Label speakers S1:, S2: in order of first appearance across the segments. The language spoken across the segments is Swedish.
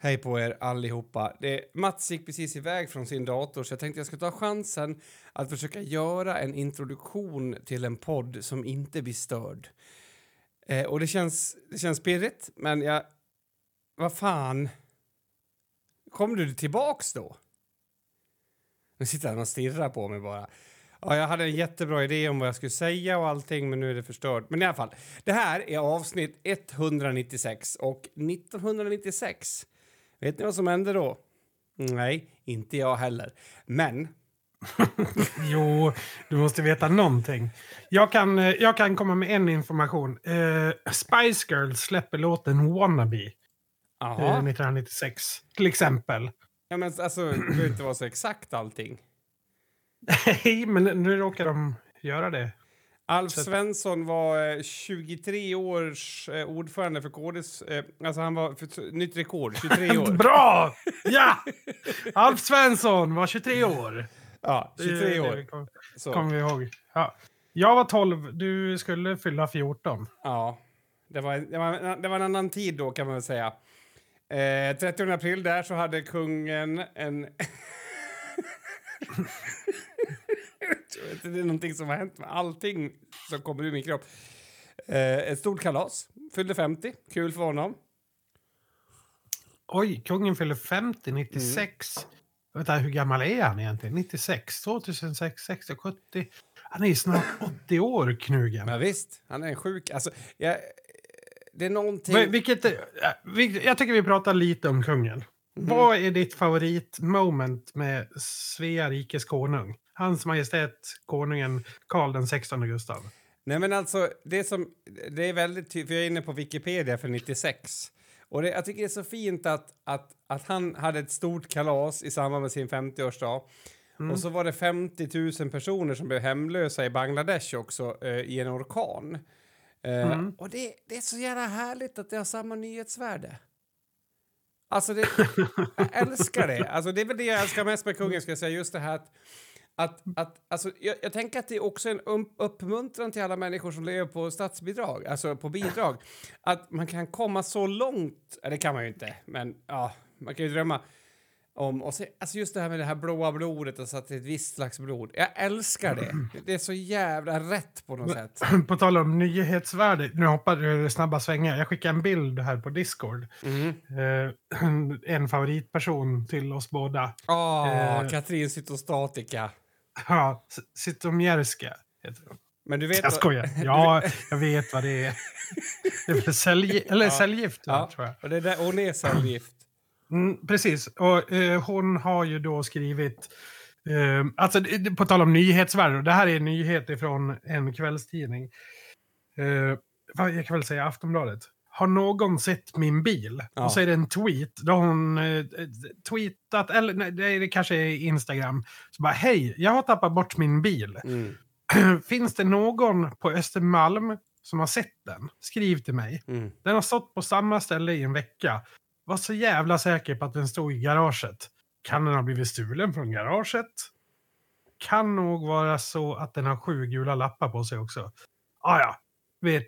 S1: Hej på er allihopa. Det, Mats gick precis iväg från sin dator så jag tänkte jag ska ta chansen att försöka göra en introduktion till en podd som inte blir störd. Eh, och det känns, det känns pirrigt, men jag... Vad fan? Kommer du tillbaks då? Nu sitter han och stirrar på mig bara. Ja, jag hade en jättebra idé om vad jag skulle säga och allting, men nu är det förstört. Men i alla fall, det här är avsnitt 196 och 1996 Vet ni vad som hände då? Nej, inte jag heller. Men...
S2: jo, du måste veta någonting. Jag kan, eh, jag kan komma med en information. Uh, Spice Girls släpper låten Wannabe. Uh, 1996, till exempel.
S1: Ja, men alltså, det behöver inte vara så exakt allting.
S2: Nej, men nu råkar de göra det.
S1: Alf Svensson var 23 eh, års eh, ordförande för KDs... Eh, alltså han var för, nytt rekord, 23 år.
S2: Bra! Ja! Alf Svensson var 23 år.
S1: Ja, 23 år.
S2: Det kommer vi ihåg. Ja. Jag var 12, du skulle fylla 14.
S1: Ja, det var, det var, det var en annan tid då kan man väl säga. Eh, 30 april där så hade kungen en... det är någonting som har hänt med allting som kommer ur min kropp. Eh, ett stort kalas. Fyllde 50. Kul för honom.
S2: Oj, kungen fyller 50, 96. Mm. Vänta, hur gammal är han egentligen? 96, 2006, 60, 70. Han är snart 80 år, Knugen.
S1: Ja, visst, han är sjuk. Alltså, jag, det är någonting...
S2: Vilket, jag tycker vi pratar lite om kungen. Mm. Vad är ditt favoritmoment med Svea rikes konung? Hans Majestät Konungen Karl den 16 Gustav.
S1: Nej men alltså, det, som, det är väldigt tydligt, för jag är inne på Wikipedia för 96. Och det, jag tycker det är så fint att, att, att han hade ett stort kalas i samband med sin 50-årsdag. Mm. Och så var det 50 000 personer som blev hemlösa i Bangladesh också eh, i en orkan. Eh, mm. Och det, det är så jävla härligt att det har samma nyhetsvärde. Alltså, det, jag älskar det. Alltså, det är väl det jag älskar mest med kungen, ska jag säga. Just det här att att, att, alltså, jag, jag, tänker att det är också en um, uppmuntran till alla människor som lever på statsbidrag, alltså på bidrag. Att man kan komma så långt, det kan man ju inte, men ja, man kan ju drömma om, och se, alltså just det här med det här blåa blodet, alltså att det är ett visst slags blod. Jag älskar det. Det är så jävla rätt på något sätt.
S2: På tal om nyhetsvärde, nu hoppar du snabba svängar. Jag skickar en bild här på Discord. Mm. Uh, en favoritperson till oss båda.
S1: Åh, oh, uh, Katrin Cytostatika.
S2: Ja, Zytomierska heter hon.
S1: Men du vet
S2: jag skojar. Ja, jag vet vad det är. Det är eller ja. cellgift, ja. tror jag.
S1: Och det där, hon är cellgift.
S2: Mm, precis. Och eh, hon har ju då skrivit... Eh, alltså, på tal om nyhetsvärde. Det här är nyheter från en kvällstidning. Eh, jag kan väl säga Aftonbladet har någon sett min bil? Ja. Och så är det en tweet. Då har hon eh, tweetat, eller nej, det kanske är Instagram. Så bara, hej, jag har tappat bort min bil. Mm. Finns det någon på Östermalm som har sett den? Skriv till mig. Mm. Den har stått på samma ställe i en vecka. Var så jävla säker på att den stod i garaget. Kan den ha blivit stulen från garaget? Kan nog vara så att den har sju gula lappar på sig också. Ah, ja, vet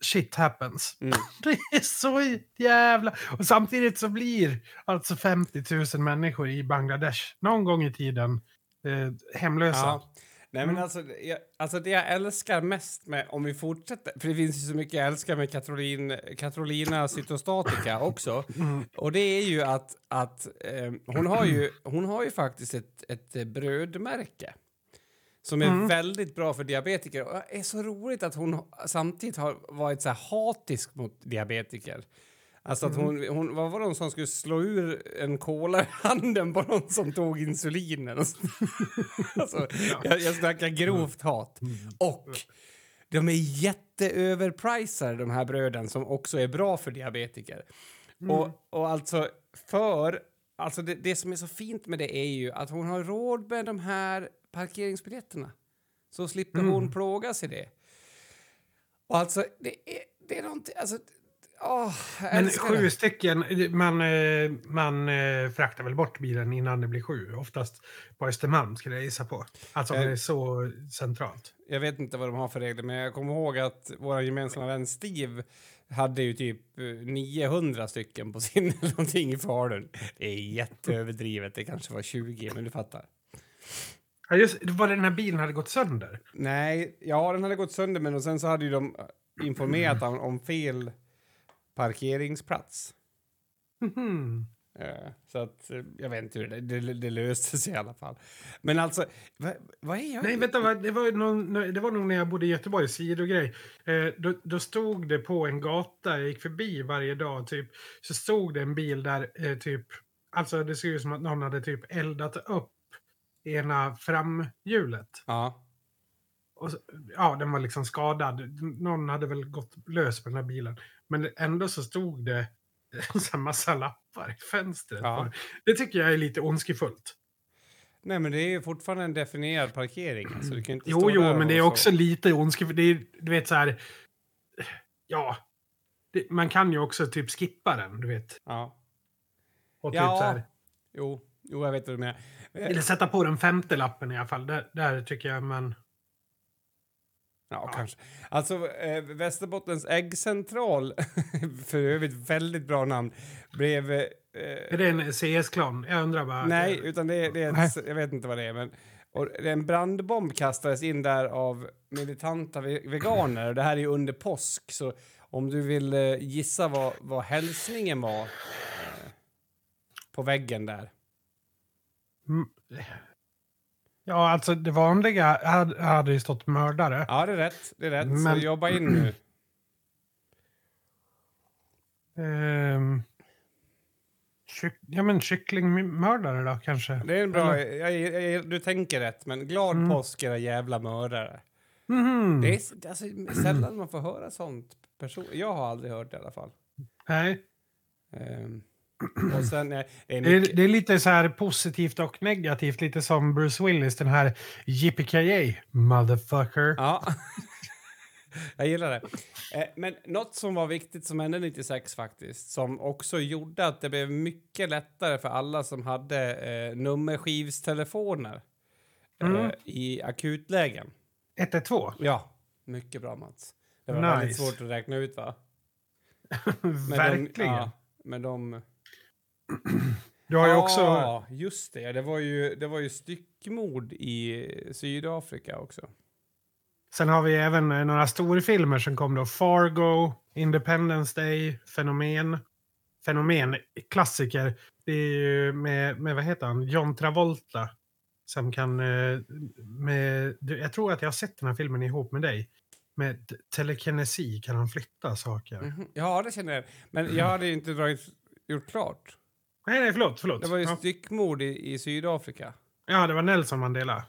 S2: shit happens. Mm. Det är så jävla... Och samtidigt så blir alltså 50 000 människor i Bangladesh någon gång i tiden eh, hemlösa. Ja.
S1: Nej, men mm. alltså, jag, alltså det jag älskar mest med, om vi fortsätter, för det finns ju så mycket jag älskar med Katrolin, Katrolina cytostatica också, mm. och det är ju att, att eh, hon, har ju, hon har ju faktiskt ett, ett brödmärke som är mm. väldigt bra för diabetiker. Och det är så roligt att hon samtidigt har varit så hatisk mot diabetiker. Alltså att hon, mm. hon, vad var det som skulle slå ur en kola i handen på någon som tog insulinen? alltså, jag, jag snackar grovt hat. Mm. Och de är jätteöverprisade de här bröden som också är bra för diabetiker. Mm. Och, och alltså för, alltså det, det som är så fint med det är ju att hon har råd med de här parkeringsbiljetterna. Så slipper mm. hon plågas i det. Och alltså, det är, det är någonting... Alltså, åh,
S2: Men sju det. stycken, man, eh, man eh, fraktar väl bort bilen innan det blir sju? Oftast på Östermalm skulle jag gissa på. Alltså om det är så centralt.
S1: Jag vet inte vad de har för regler, men jag kommer ihåg att vår gemensamma vän Steve hade ju typ eh, 900 stycken på sin eller någonting i Falun. Det är jätteöverdrivet. Det kanske var 20, men du fattar.
S2: Ja, just, var det den här bilen hade gått sönder?
S1: Nej, ja, den hade gått sönder, men och sen så hade ju de informerat om, om fel parkeringsplats.
S2: Mhm.
S1: Eh, Så att, eh, jag vet inte hur det, det, det löste sig i alla fall. Men alltså, vad, vad är jag?
S2: Nej, vänta, det, var någon, det var nog när jag bodde i Göteborg, sidogrej. Eh, då, då stod det på en gata jag gick förbi varje dag, typ, så stod det en bil där, eh, typ, alltså det ser ut som att någon hade typ eldat upp ena framhjulet.
S1: Ja.
S2: Och så, ja, den var liksom skadad. Någon hade väl gått lös på den här bilen. Men ändå så stod det en massa lappar i fönstret.
S1: Ja.
S2: Det tycker jag är lite ondskefullt.
S1: Nej, men det är ju fortfarande en definierad parkering. Alltså, du kan inte
S2: Jo, jo, men det är också
S1: så.
S2: lite ondskefullt. Det är, du vet så här... Ja. Det, man kan ju också typ skippa den, du vet.
S1: Ja.
S2: Och typ
S1: Ja.
S2: så här,
S1: Jo, jo, jag vet vad du menar.
S2: Eller sätta på den femte lappen i alla fall. Där, där tycker jag man...
S1: Ja,
S2: Ja.
S1: kanske. Alltså, eh, Västerbottens äggcentral, för övrigt väldigt bra namn, blev... Eh,
S2: Är det en CS-klan? Jag undrar bara.
S1: nej, utan det, är- det är ett, jag vet inte vad det är, men och en brandbomb kastades in där av militanta ve- veganer. Det här är ju under påsk, så om du vill eh, gissa vad, vad hälsningen var eh, på väggen där.
S2: Mm. Ja, alltså det vanliga hade, hade ju stått mördare.
S1: Ja, det är rätt. Det är rätt.
S2: Men-
S1: Så jobba in nu.
S2: Kyck, ja, men kycklingmördare då kanske?
S1: Det är en bra... Jag, jag, du tänker rätt, men glad
S2: Mm.
S1: påsk era jävla mördare.
S2: Mhm.
S1: Det är alltså, sällan man får höra sånt. Person jag har aldrig hört det i alla fall.
S2: Nej.
S1: Och sen... eh, mycket,
S2: det är lite så här positivt och negativt. Lite som Bruce Willis, den här Yippee motherfucker.
S1: ja. jag gillar det. Eh, men något som var viktigt som hände 96 faktiskt, som också gjorde att det blev mycket lättare för alla som hade eh, nummerskivstelefoner eh,
S2: Mm.
S1: i akutlägen.
S2: 112.
S1: Ja, mycket bra Mats. Det var väldigt
S2: Nice.
S1: svårt att räkna ut va?
S2: Verkligen.
S1: De, ja, men de...
S2: Du har ju också...
S1: Ja, just det. Det var ju, det var ju styckmord i Sydafrika också.
S2: Sen har vi även eh, några storfilmer som kom då. Fargo, Independence Day, Fenomen. Fenomen, klassiker. Det är ju med, med vad heter han, John Travolta. Som kan... eh, Med, jag tror att jag har sett den här filmen ihop med dig. Med telekinesi kan han flytta saker.
S1: Mhm. Ja, det känner jag. Men jag hade inte dragit, gjort klart.
S2: Nej, nej, förlåt. förlåt.
S1: Det var ju
S2: ja.
S1: styckmord i, i Sydafrika.
S2: ja, det var Nelson Mandela.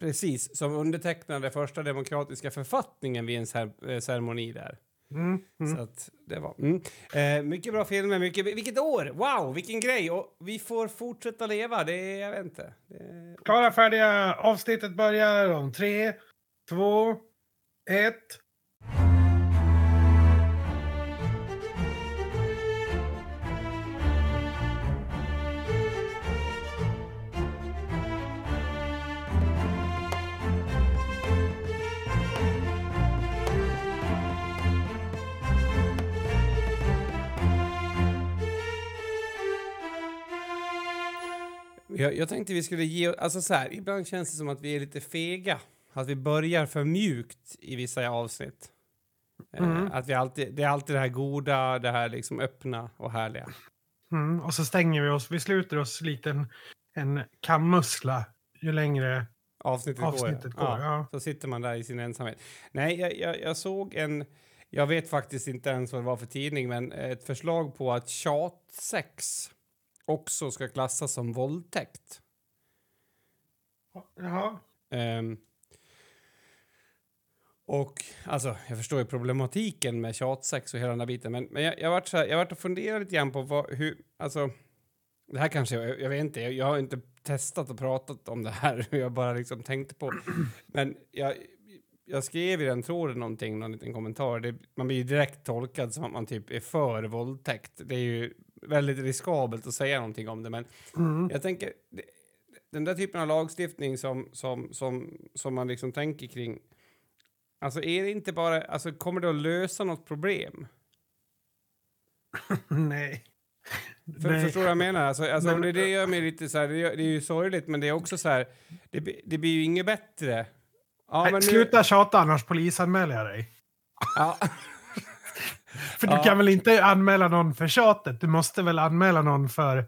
S1: Precis, som undertecknade första demokratiska författningen vid en cer- eh, ceremoni där.
S2: Mm, mm.
S1: Så att det var... Mm. Eh, mycket bra filmer, mycket... Vilket år! Wow, vilken grej! Och vi får fortsätta leva, det är... Jag inte. Är,
S2: Klara, färdiga. Avsnittet börjar om tre, två, ett.
S1: Jag, jag tänkte vi skulle ge... Alltså så här, ibland känns det som att vi är lite fega. Att vi börjar för mjukt i vissa avsnitt. Eh,
S2: Mm.
S1: att vi alltid, det är alltid det här goda, det här liksom öppna och härliga.
S2: Mm, och så stänger vi oss. Vi sluter oss lite en, en kammussla ju längre
S1: Avsnittet,
S2: avsnittet
S1: går.
S2: går. Ja.
S1: Så sitter man där i sin ensamhet. Nej, jag, jag, jag såg en... Jag vet faktiskt inte ens vad det var för tidning, men ett förslag på att tjatsex också ska klassas som våldtäkt.
S2: Jaha.
S1: Ehm, och alltså, jag förstår ju problematiken med tjatsex och hela den där biten, men, men jag, jag vart så här, jag vart och funderade lite grann på vad, hur, alltså, det här kanske, jag, jag vet inte, jag, jag har inte testat och pratat om det här, jag bara liksom tänkte på, men jag, jag skrev i den tråden någonting, någon liten kommentar, det, man blir ju direkt tolkad som att man typ är för våldtäkt, det är ju väldigt riskabelt att säga någonting om det, men
S2: Mm.
S1: jag tänker, den där typen av lagstiftning som, som, som, som man liksom tänker kring, alltså är det inte bara, alltså kommer det att lösa något problem?
S2: Nej.
S1: För,
S2: Nej.
S1: förstår du vad jag menar? Alltså, alltså,
S2: Men-
S1: det, det gör mig lite så här, det, gör- det är ju sorgligt, men det är också så här, det, blir- det blir ju inget bättre. Ja,
S2: Nej,
S1: men nu-
S2: Sluta tjata annars polisanmäler jag dig.
S1: Ja,
S2: För
S1: Ja.
S2: du kan väl inte anmäla någon för tjatet? Du måste väl anmäla någon för...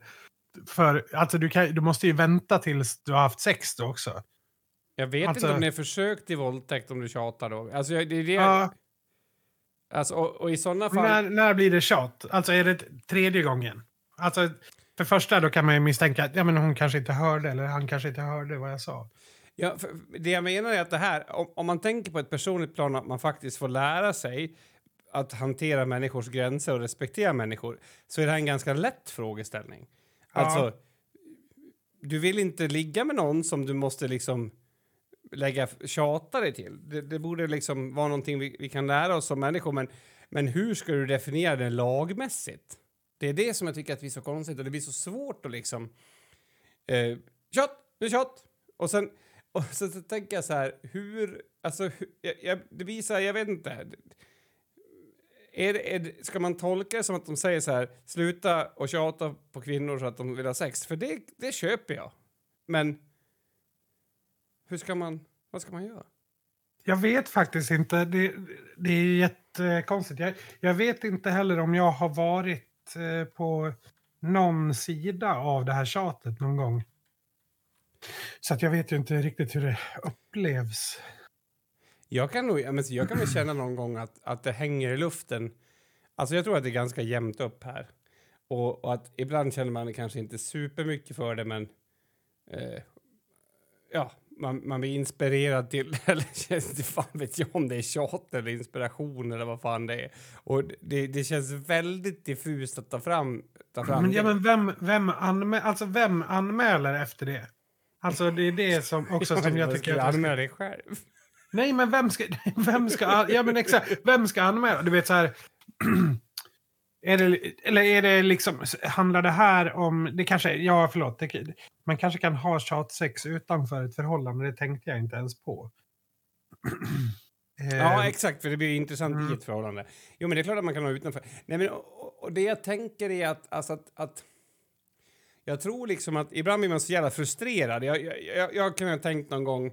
S2: för alltså du, kan, du måste ju vänta tills du har haft sex då också.
S1: jag vet
S2: Alltså-
S1: inte om det är försök till våldtäkt om du tjatar då. Alltså, det är det,
S2: Ja,
S1: alltså, och, och i sådana fall...
S2: när, när blir det tjat? Alltså är det tredje gången? Alltså, för första då kan man ju misstänka att ja, men hon kanske inte hörde eller han kanske inte hörde vad jag sa.
S1: Ja, det jag menar är att det här, om, om man tänker på ett personligt plan att man faktiskt får lära sig att hantera människors gränser och respektera människor så är det här en ganska lätt frågeställning.
S2: Ja.
S1: Alltså, du vill inte ligga med någon som du måste liksom lägga tjata dig till. Det, det borde liksom vara någonting vi, vi kan lära oss som människor, men, men hur ska du definiera det lagmässigt? Det är det som jag tycker att vi är så konstigt och det blir så svårt att liksom... Eh, tjat, nu tjat! Och sen, och så, så tänker jag så här, hur... Alltså, hur, jag, jag, det blir så här, jag vet inte. Det- är, är, ska man tolka det som att de säger så här, sluta och tjata på kvinnor så att de vill ha sex? För det, det köper jag. Men hur ska man, vad ska man göra?
S2: Jag vet faktiskt inte. Det, det är jättekonstigt. Jag, jag vet inte heller om jag har varit eh, på någon sida av det här tjatet någon gång. Så att jag vet ju inte riktigt hur det upplevs.
S1: Jag kan, nog, ja, men jag kan väl känna någon gång att, att det hänger i luften. Alltså jag tror att det är ganska jämnt upp här. Och, och att ibland känner man kanske inte supermycket för det, men eh, ja, man, man blir inspirerad till, eller känns det fan vet jag om det är tjat eller inspiration eller vad fan det är. Och det, det känns väldigt diffust att ta fram, ta fram
S2: Men, ja,
S1: det.
S2: men vem, vem, anmä alltså, vem anmäler efter det? Alltså det är det som också som jag tycker... att-
S1: anmäla dig själv.
S2: Nej, men vem ska... Vem ska, ja, men exakt. Vem ska anmäla? Du vet så här... Är det, eller är det liksom, handlar det här om, det kanske, ja förlåt, det, man kanske kan ha tjatsex utanför ett förhållande, det tänkte jag inte ens på.
S1: Ja,
S2: Eh,
S1: exakt, för det blir intressant
S2: Mm.
S1: i ett förhållande. Jo, men det är klart att man kan ha utanför. Nej, men, och, och det jag tänker är att, alltså att, att... Jag tror liksom att ibland blir man så jävla frustrerad. Jag, jag, jag, jag kan ha tänkt någon gång,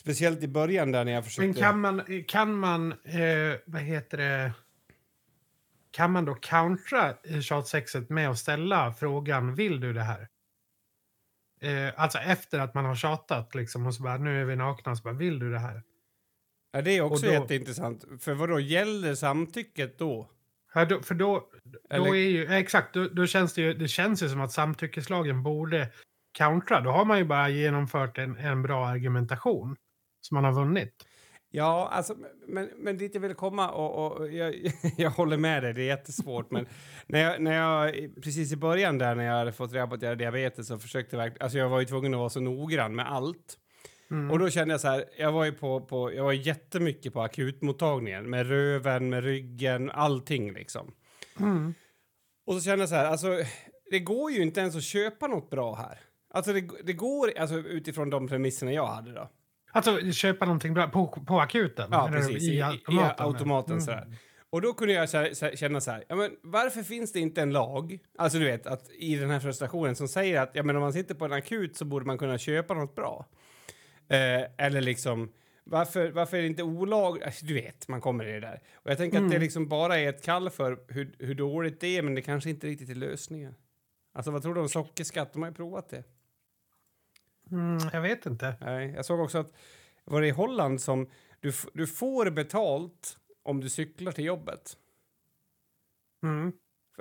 S1: speciellt i början där när jag försökte...
S2: men kan man, kan man, eh, vad heter det, kan man då countera eh, tjatsexet med att ställa frågan, vill du det här? Eh, alltså efter att man har tjatat liksom och så bara, nu är vi nakna, så bara, vill du det här?
S1: Ja, det är också
S2: och då-
S1: jätteintressant. För vad då gäller samtycket då?
S2: Ja, då, för då, då
S1: Eller-
S2: är ju, exakt, då, då känns det ju, det känns ju som att samtyckeslagen borde countera. Då har man ju bara genomfört en, en bra argumentation som man har vunnit.
S1: Ja, alltså, men, men dit jag vill komma och, och jag, jag håller med dig, det är jättesvårt. men när jag, när jag, precis i början där när jag hade fått reda på att jag hade diabetes så försökte jag alltså jag var ju tvungen att vara så noggrann med allt.
S2: Mm.
S1: Och då kände jag så här, jag var ju på, på jag var jättemycket på akutmottagningen med röven, med ryggen, allting liksom.
S2: Mm.
S1: Och så kände jag så här, alltså det går ju inte ens att köpa något bra här. Alltså det, det går, alltså utifrån de premisserna jag hade då.
S2: Alltså köpa någonting bra på, på akuten?
S1: Ja, precis. I, i automaten. I automaten
S2: Mm.
S1: sådär. Och då kunde jag känna så här, ja, men varför finns det inte en lag, alltså du vet, att i den här frustrationen som säger att ja, men om man sitter på en akut så borde man kunna köpa något bra. Eh, eller liksom, varför, varför är det inte olagligt? Alltså, du vet, man kommer i det där. Och jag tänker att det
S2: Mm.
S1: liksom bara är ett kall för hur, hur dåligt det är, men det kanske inte riktigt är lösningen. Alltså vad tror du om sockerskatt? De har ju provat det.
S2: Mm, jag vet inte.
S1: Nej, jag såg också att var det i Holland som du, du får betalt om du cyklar till jobbet.
S2: Mm.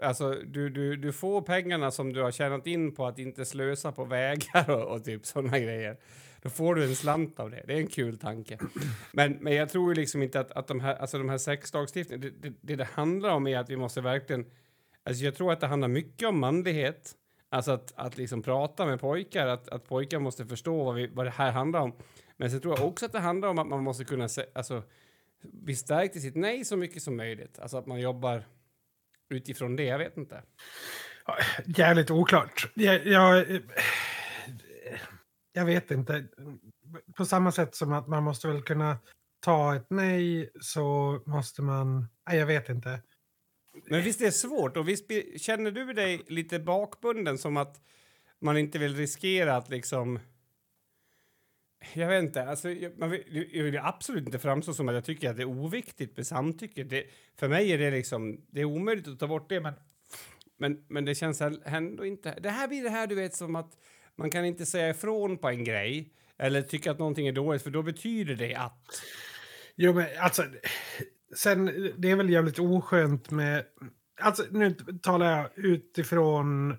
S1: Alltså, du, du, du får pengarna som du har tjänat in på att inte slösa på vägar och, och typ sådana grejer. Då får du en slant av det. Det är en kul tanke. Men, men jag tror ju liksom inte att, att de här, alltså de här sexlagstiftningarna, det, det, det det handlar om är att vi måste verkligen, alltså jag tror att det handlar mycket om manlighet. Alltså att, att liksom prata med pojkar, att, att pojkar måste förstå vad, vi, vad det här handlar om. Men sen tror jag också att det handlar om att man måste kunna se, alltså, bli stärkt i sitt nej så mycket som möjligt. Alltså att man jobbar utifrån det, jag vet inte.
S2: Ja, Jävligt oklart. Jag, jag, jag vet inte. På samma sätt som att man måste väl kunna ta ett nej så måste man... Nej, jag vet inte.
S1: Men visst är det svårt? Och visst känner du dig lite bakbunden som att man inte vill riskera att liksom... Jag vet inte. Alltså, jag, man vill, jag vill absolut inte framstå som att jag tycker att det är oviktigt med samtycke. Det, för mig är det liksom... Det är omöjligt att ta bort det, men... Men, men det känns ändå inte... Det här blir det här, du vet, som att man kan inte säga ifrån på en grej eller tycka att någonting är dåligt, för då betyder det att...
S2: Jo, men alltså... Sen, det är väl jävligt oskönt med... Alltså, nu talar jag utifrån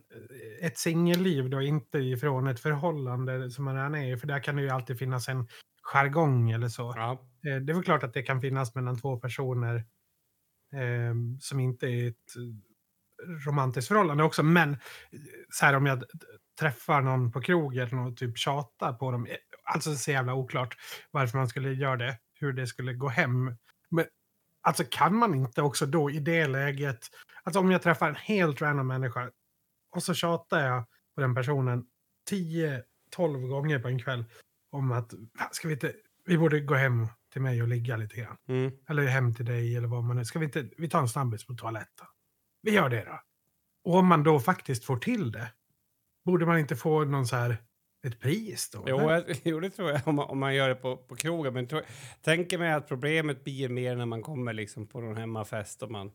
S2: ett singelliv då, inte ifrån ett förhållande som man redan är i. För där kan det ju alltid finnas en jargong eller så.
S1: Ja.
S2: Eh, Det är väl klart att det kan finnas mellan två personer eh, som inte är ett eh, romantiskt förhållande också. Men eh, så här om jag träffar någon på krogen och typ tjatar på dem. eh, Alltså så jävla oklart varför man skulle göra det. Hur det skulle gå hem. Men alltså kan man inte också då i det läget. Alltså om jag träffar en helt random människa. Och så tjatar jag på den personen 10-12 gånger på en kväll. Om att ska vi inte, vi borde gå hem till mig och ligga lite grann.
S1: Mm.
S2: Eller hem till dig eller vad man är. Ska vi inte, vi tar en snabbis på toaletten. Vi gör det då. Och om man då faktiskt får till det. Borde man inte få någon så här, ett pris då?
S1: Jo, jag, jo, det tror jag om man, om man gör det på, på krogen. Men tro, tänker mig att problemet blir mer när man kommer liksom på någon hemmafest och man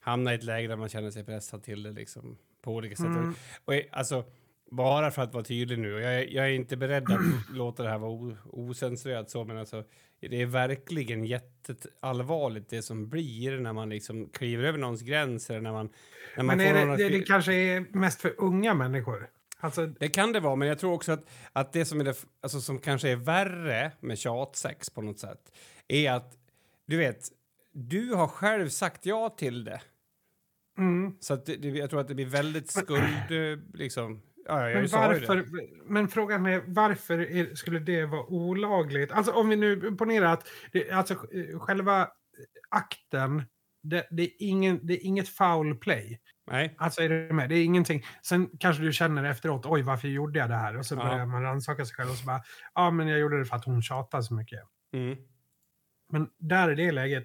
S1: hamnar i ett läge där man känner sig pressad till det liksom, på olika sätt.
S2: Mm.
S1: Och, och, alltså, bara för att vara tydlig nu, och jag, är- jag är inte beredd att låta det här vara osensurerat så, men alltså, det är verkligen jätteallvarligt det som blir när man liksom kliver över någons gränser, när man, när man
S2: Men är det, det, det kanske är mest för unga människor? Alltså,
S1: det kan det vara, men jag tror också att, att det som, är det, alltså, som kanske är värre med tjatsex på något sätt är att, du vet, du har själv sagt ja till det.
S2: mm.
S1: Så att det, jag tror att det blir väldigt skuld, eh, liksom. Ja, jag
S2: Men, varför, men frågan är varför är, skulle det vara olagligt? Alltså om vi nu ponerar att det, alltså, eh, själva akten, det, det, är ingen, det är inget foul play.
S1: Nej,
S2: Alltså är du med? Det är ingenting. Sen kanske du känner efteråt, oj varför gjorde jag det här? Och så
S1: Ja.
S2: börjar man rannsaka sig själv och så bara, ja men jag gjorde det för att hon tjatade så mycket.
S1: mm.
S2: Men där i det läget,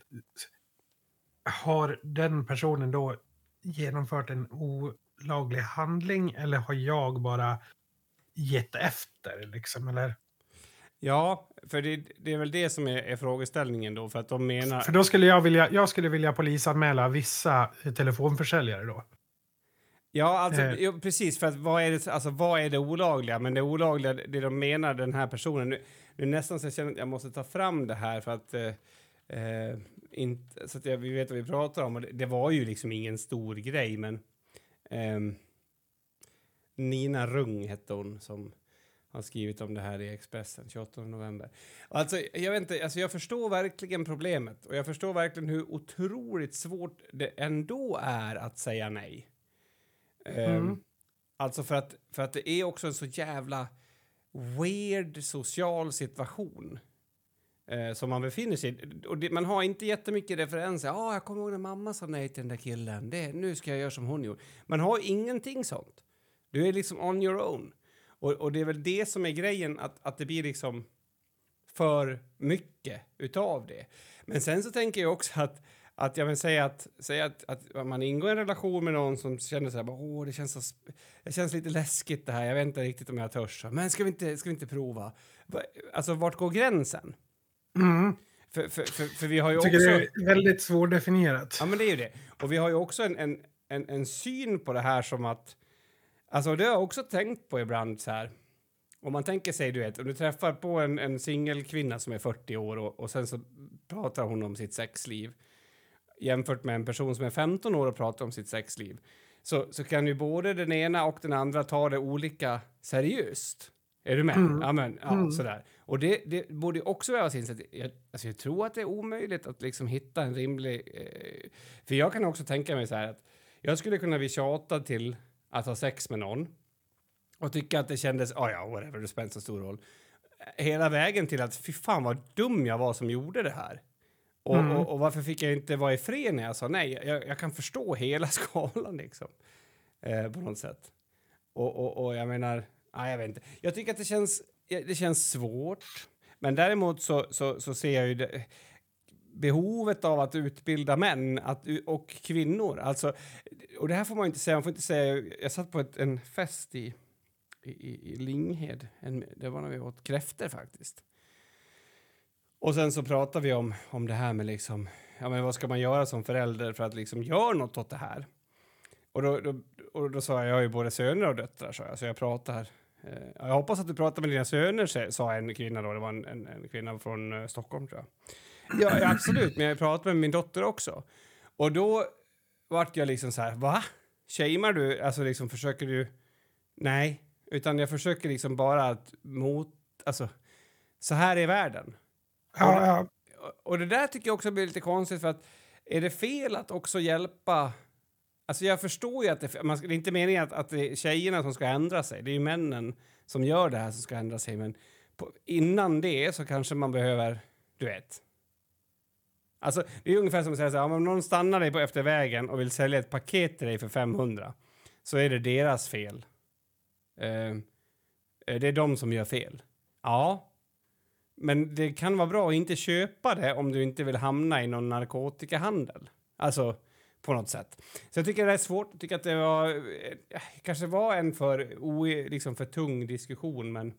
S2: har den personen då genomfört en olaglig handling eller har jag bara gett efter? Liksom, eller?
S1: Ja, för det, det är väl det som är, är frågeställningen då, för att de menar...
S2: För då skulle jag vilja, jag skulle vilja polisanmäla vissa eh, telefonförsäljare då.
S1: Ja, alltså,
S2: Eh.
S1: jo, precis. För att vad är, det, alltså, vad är det olagliga? Men det olagliga, det de menar, den här personen... Nu, nu nästan så jag känner att jag måste ta fram det här för att... Eh, eh, inte, så att jag, vi vet vad vi pratar om. Och det, det var ju liksom ingen stor grej, men... ehm, Nina Rung hette hon som har skrivit om det här i Expressen 28 november. Alltså, jag, vet inte, alltså jag förstår verkligen problemet och jag förstår verkligen hur otroligt svårt det ändå är att säga nej. Ehm,
S2: Mm.
S1: Alltså för att, för att det är också en så jävla weird social situation eh, som man befinner sig i. Och det, man har inte jättemycket referenser. Ja, ah, jag kommer ihåg när mamma sa nej till den där killen. Det, nu ska jag göra som hon gjorde. Man har ingenting sånt. Du är liksom on your own. Och, och det är väl det som är grejen, att, att det blir liksom för mycket utav det. Men sen så tänker jag också att, att jag vill säga att, säga att, att man ingår i en relation med någon som känner så här, åh, det känns, så, det känns lite läskigt det här, jag vet inte riktigt om jag törs. Men ska vi inte, ska vi inte prova? Va- Alltså, vart går gränsen?
S2: Mm.
S1: För, för, för, för vi har ju
S2: Jag
S1: också...
S2: tycker det är väldigt svårdefinierat.
S1: Ja, men det är ju det. Och vi har ju också en, en, en, en syn på det här som att... Alltså det har jag också tänkt på ibland så här. Om man tänker sig, du vet, om du träffar på en, en singelkvinna som är 40 år och, och sen så pratar hon om sitt sexliv jämfört med en person som är 15 år och pratar om sitt sexliv så, så kan ju både den ena och den andra ta det olika seriöst. Är du med?
S2: Mm.
S1: Ja, men, ja,
S2: Mm.
S1: sådär. Och det, det borde ju också vävas in. Att jag, alltså jag tror att det är omöjligt att liksom hitta en rimlig... Eh, för jag kan också tänka mig så här att jag skulle kunna bli tjatad till att ha sex med någon och tycka att det kändes, oh ja, whatever, det spelar inte så stor roll. Hela vägen till att fy fan vad dum jag var som gjorde det här. Och,
S2: Mm.
S1: och, och varför fick jag inte vara i fred när jag sa nej? Jag, jag kan förstå hela skalan liksom. Eh, på något sätt. Och, och, och jag menar, nej, jag vet inte. Jag tycker att det känns, ja, det känns svårt. Men däremot så, så, så ser jag ju det, behovet av att utbilda män att, och kvinnor. Alltså, och det här får man inte säga. Man får inte säga jag satt på ett, en fest i, i, i Linghed. En, det var när vi åt kräftor faktiskt. Och sen så pratade vi om, om det här med liksom, ja men vad ska man göra som förälder för att liksom göra något åt det här? Och då, då, och då sa jag, jag har ju både söner och döttrar, så jag, så jag pratar. Eh, jag hoppas att du pratar med dina söner, sa en kvinna då, det var en, en, en kvinna från eh, Stockholm tror jag. Ja, absolut, men jag pratar med min dotter också. Och då vart jag liksom så här, va? Shamear du? Alltså liksom försöker du? Nej, utan jag försöker liksom bara att mot, alltså, så här är världen.
S2: Ja, ja.
S1: Och det där tycker jag också blir lite konstigt för att är det fel att också hjälpa Alltså jag förstår ju att det, man, det är inte meningen att, att det är tjejerna som ska ändra sig. Det är ju männen som gör det här som ska ändra sig. Men på, innan det så kanske man behöver, du vet. Alltså det är ungefär som att säga så här, om någon stannar dig på efter vägen och vill sälja ett paket till dig för 500 så är det deras fel. Eh, eh, det är de som gör fel. Ja, men det kan vara bra att inte köpa det om du inte vill hamna i någon narkotikahandel. Alltså, på något sätt. Så jag tycker det är svårt. Jag tycker att det var, eh, kanske var en för, o, liksom för tung diskussion, men...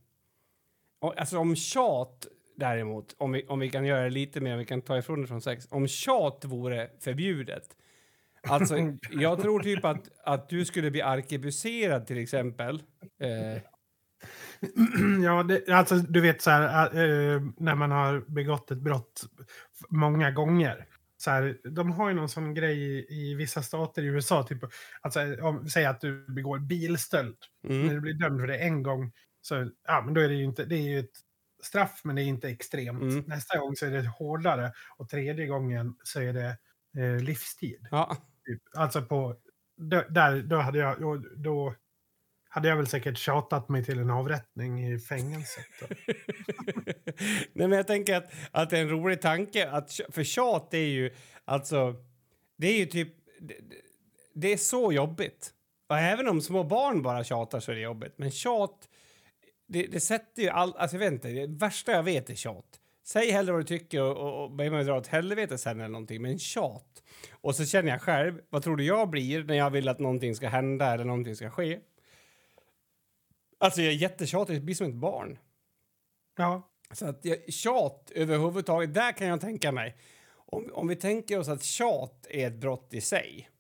S1: Alltså om tjat däremot, om vi, om vi kan göra det lite mer, om vi kan ta ifrån det från sex. Om tjat vore förbjudet. Alltså, jag tror typ att, att du skulle bli arkebuserad till exempel. Eh,
S2: Ja, det, alltså du vet så här, äh, när man har begått ett brott många gånger. Så här, de har ju någon sån grej i, i vissa stater i USA, typ, alltså, om, säg att du begår bilstöld. Mm. När du blir dömd för det en gång, så ja, men då är det ju inte, det är ju ett straff, men det är inte extremt. Mm. Nästa gång så är det hårdare och tredje gången så är det eh, livstid.
S1: Ja.
S2: Typ. Alltså på, där, då hade jag, då, då hade jag väl säkert tjatat mig till en avrättning i fängelset.
S1: Nej, men jag tänker att, att det är en rolig tanke. Att, för tjat är ju alltså... Det är ju typ... Det, det är så jobbigt. Och även om små barn bara tjatar så är det jobbigt. Men tjat, det, det sätter ju all... Alltså jag vet inte, det värsta jag vet är tjat. Säg hellre vad du tycker och, och, och be mig dra åt helvete sen eller någonting. Men tjat. Och så känner jag själv, vad tror du jag blir när jag vill att någonting ska hända eller någonting ska ske? Alltså jag är jättetjatig, jag blir som ett barn.
S2: Ja.
S1: Så att jag, tjat överhuvudtaget, där kan jag tänka mig. Om, om vi tänker oss att tjat är ett brott i sig.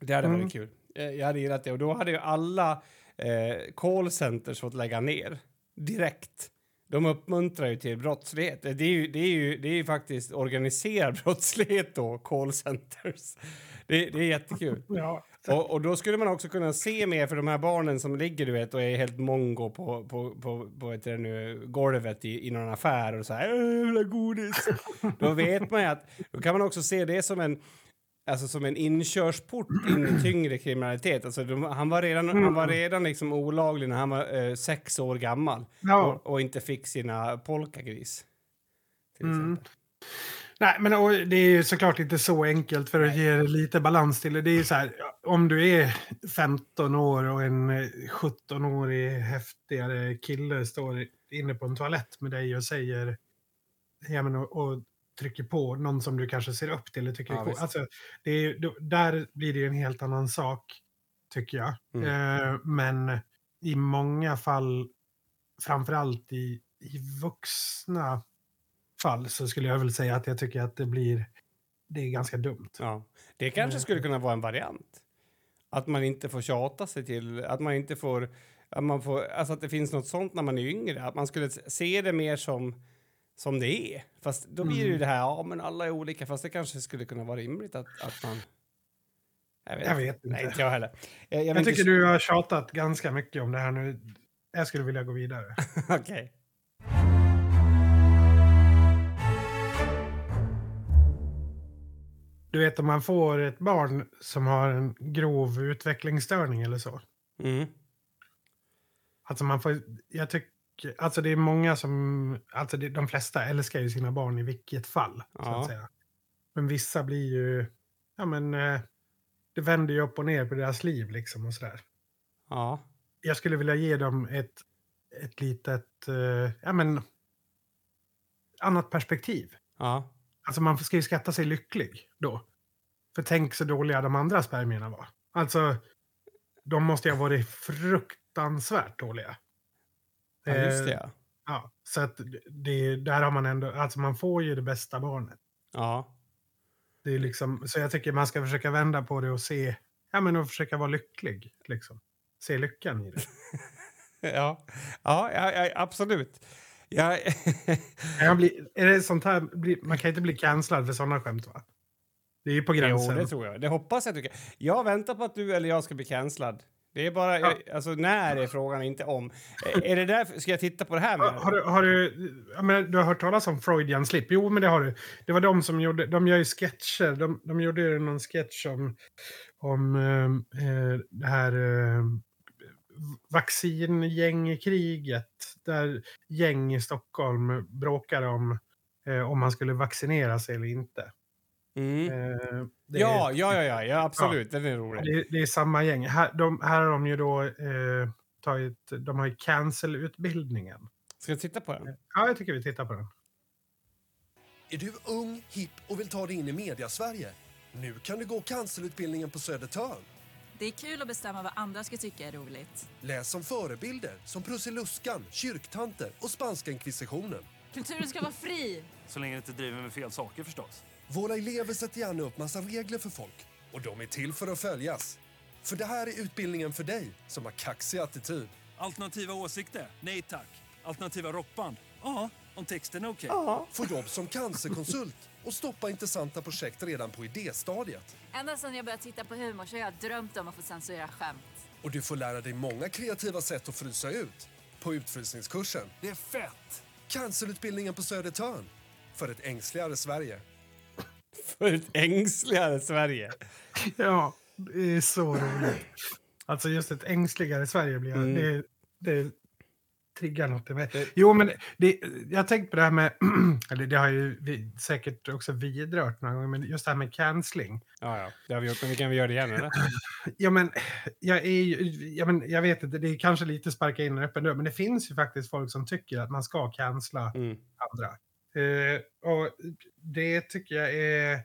S1: Det hade mm. varit kul. Eh, jag hade gillat det. Och då hade ju alla eh, callcenters fått lägga ner direkt. De uppmuntrar ju till brottslighet. Det är ju, det är ju, det är ju faktiskt organiserad brottslighet då, callcenters. Det, det är jättekul.
S2: Ja.
S1: Och, och, då skulle man också kunna se mer för de här barnen som ligger du vet och är helt mongo på, på, på, på ett, nu, golvet i, i någon affär och så här jag vill ha godis. då vet man ju att då kan man också se det som en Alltså som en inkörsport in i tyngre kriminalitet. Alltså de, han var redan, mm. han var redan liksom olaglig när han var eh, sex år gammal ja. och, och, inte fick sina polkagris. Till mm. exempel.
S2: Nej, men det är ju såklart inte så enkelt för att ge lite balans till det. Det är ju så här, om du är 15 år och en 17-årig eh, häftigare kille står inne på en toalett med dig och säger, ja, men, och, och trycker på någon som du kanske ser upp till. Eller tycker ja, är alltså, det är, där blir det ju en helt annan sak, tycker jag. Mm. Eh, men i många fall, framförallt i, i vuxna fall så skulle jag väl säga att jag tycker att det blir det är ganska dumt.
S1: Ja. Det kanske eh. skulle kunna vara en variant. Att man inte får tjata sig till, att man inte får, att man får, alltså att det finns något sånt när man är yngre, att man skulle se det mer som, som det är. Fast då blir mm. det ju det här, ja men alla är olika, fast det kanske skulle kunna vara rimligt att, att man...
S2: Jag vet, jag vet inte.
S1: Nej, inte jag heller.
S2: Jag, jag, jag tycker inte... du har tjatat ganska mycket om det här nu. Jag skulle vilja gå vidare.
S1: Okej. Okay.
S2: Du vet om man får ett barn som har en grov utvecklingsstörning eller så.
S1: Mm.
S2: Alltså man får, jag tycker, alltså det är många som, alltså det, de flesta älskar ju sina barn i vilket fall. Ja. Så att säga. Men vissa blir ju, ja men, eh, det vänder ju upp och ner på deras liv liksom och sådär.
S1: Ja.
S2: Jag skulle vilja ge dem ett, ett litet, uh, ja men, annat perspektiv.
S1: Ja.
S2: Alltså man ska ju skatta sig lycklig då. För tänk så dåliga de andra spermierna var. Alltså, de måste ju ha varit fruktansvärt dåliga.
S1: Ja, just det.
S2: Eh,
S1: Ja.
S2: Ja, så att det, där har man ändå, alltså man får ju det bästa barnet.
S1: ja.
S2: Det är liksom, så jag tycker man ska försöka vända på det och se, ja men och försöka vara lycklig. Liksom. Se lyckan i det.
S1: Ja, ja, ja, absolut. Ja,
S2: Jag blir, är det sånt här, man kan inte bli cancellad för sådana skämt va? Det är ju på
S1: jo,
S2: gränsen.
S1: det tror jag. Det hoppas jag. Tycker. Jag väntar på att du eller jag ska bli cancellad. Det är bara,
S2: Ja.
S1: alltså när är frågan, inte om. Är- det därför, ska jag titta på det här med?
S2: Har du, har du, men du har hört talas om Freudian slip? Jo, men det har du. Det var de som gjorde, de gör ju sketcher. De, de gjorde ju någon sketch om, om eh, eh, det här eh, vaccingängkriget. Där gäng i Stockholm bråkade om eh, om man skulle vaccinera sig eller inte.
S1: Mm.
S2: Eh,
S1: Ja, ja, ja, ja, ja, absolut. Den är rolig.
S2: det, det är samma gäng. Här, de, här har de ju då eh, tagit, de har ju cancel-utbildningen.
S1: Ska jag titta på den?
S2: Ja, jag tycker vi tittar på den.
S3: Är du ung, hipp och vill ta dig in i mediasverige? Nu kan du gå cancerutbildningen på Södertörn.
S4: Det är kul att bestämma vad andra ska tycka är roligt.
S3: Läs om förebilder som Prussiluskan, kyrktanter och spanska inkvisitionen.
S4: Kulturen ska vara fri!
S5: Så länge det inte driver med fel saker förstås.
S3: Våra elever sätter gärna upp massa regler för folk och de är till för att följas. För det här är utbildningen för dig som har kaxig attityd.
S5: Alternativa åsikter? Nej tack. Alternativa rockband? Ja, om texten är okej.
S3: Få jobb som cancerkonsult och stoppa intressanta projekt redan på idéstadiet.
S4: Ända sedan jag började titta på humor så har jag drömt om att få censurera skämt.
S3: Och du får lära dig många kreativa sätt att frysa ut på utfrysningskursen.
S5: Det är fett!
S3: Cancerutbildningen på Södertörn. För ett ängsligare Sverige.
S1: För ett ängsligare Sverige.
S2: Ja, det är så roligt. Alltså just ett ängsligare Sverige blir.
S1: Mm.
S2: Det, det triggar något i mig. Jo, men det, jag har tänkt på det här med, eller det har ju vi säkert också vidrört några gånger, men just det här med cancelling.
S1: Ja, ja, det har vi gjort, men vi kan väl göra det igen, eller?
S2: Ja, men jag är ju, ja, men jag vet inte, det är kanske lite sparka in en öppen dörr, men det finns ju faktiskt folk som tycker att man ska cancella
S1: Mm.
S2: andra. Eh, och det tycker jag är...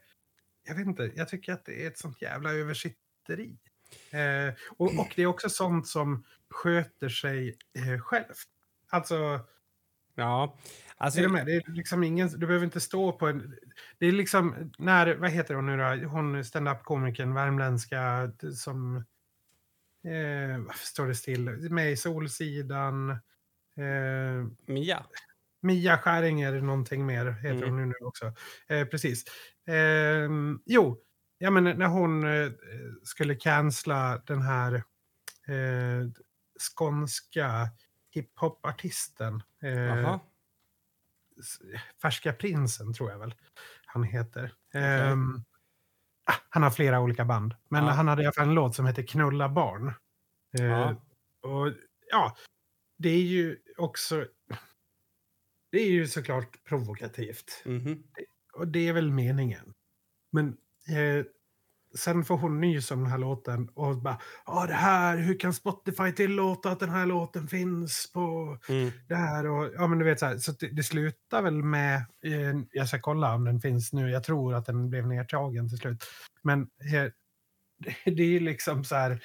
S2: Jag vet inte, jag tycker att det är ett sånt jävla översitteri. Eh, och, och det är också sånt som sköter sig eh, självt. Alltså,
S1: Ja, alltså...
S2: du med? Det är liksom ingen, du behöver inte stå på en... Det är liksom när, vad heter hon nu då? Hon stand-up-komikern, värmländska, som... Eh, varför står det still? Med i Solsidan. Eh,
S1: Mia.
S2: Mia Skäringer, någonting mer heter
S1: Mm.
S2: hon nu, nu också. Eh, precis. Eh, jo, ja, men när hon eh, skulle cancella den här eh, skånska hiphop-artisten. Eh, Färska prinsen tror jag väl han heter. Ehm, ah, han har flera olika band. Men
S1: Ja.
S2: han hade i alla fall en låt som heter Knulla barn. Eh,
S1: Ja.
S2: Och ja, det är ju också... Det är ju såklart provokativt.
S1: Mhm.
S2: Och det är väl meningen. Men eh, sen får hon nys om den här låten och bara ja det här, hur kan Spotify tillåta att den här låten finns på
S1: Mm.
S2: det här och ja men du vet så här, så det, det slutar väl med, eh, jag ska kolla om den finns nu, jag tror att den blev nedtagen till slut. Men eh, det, det är ju liksom så här,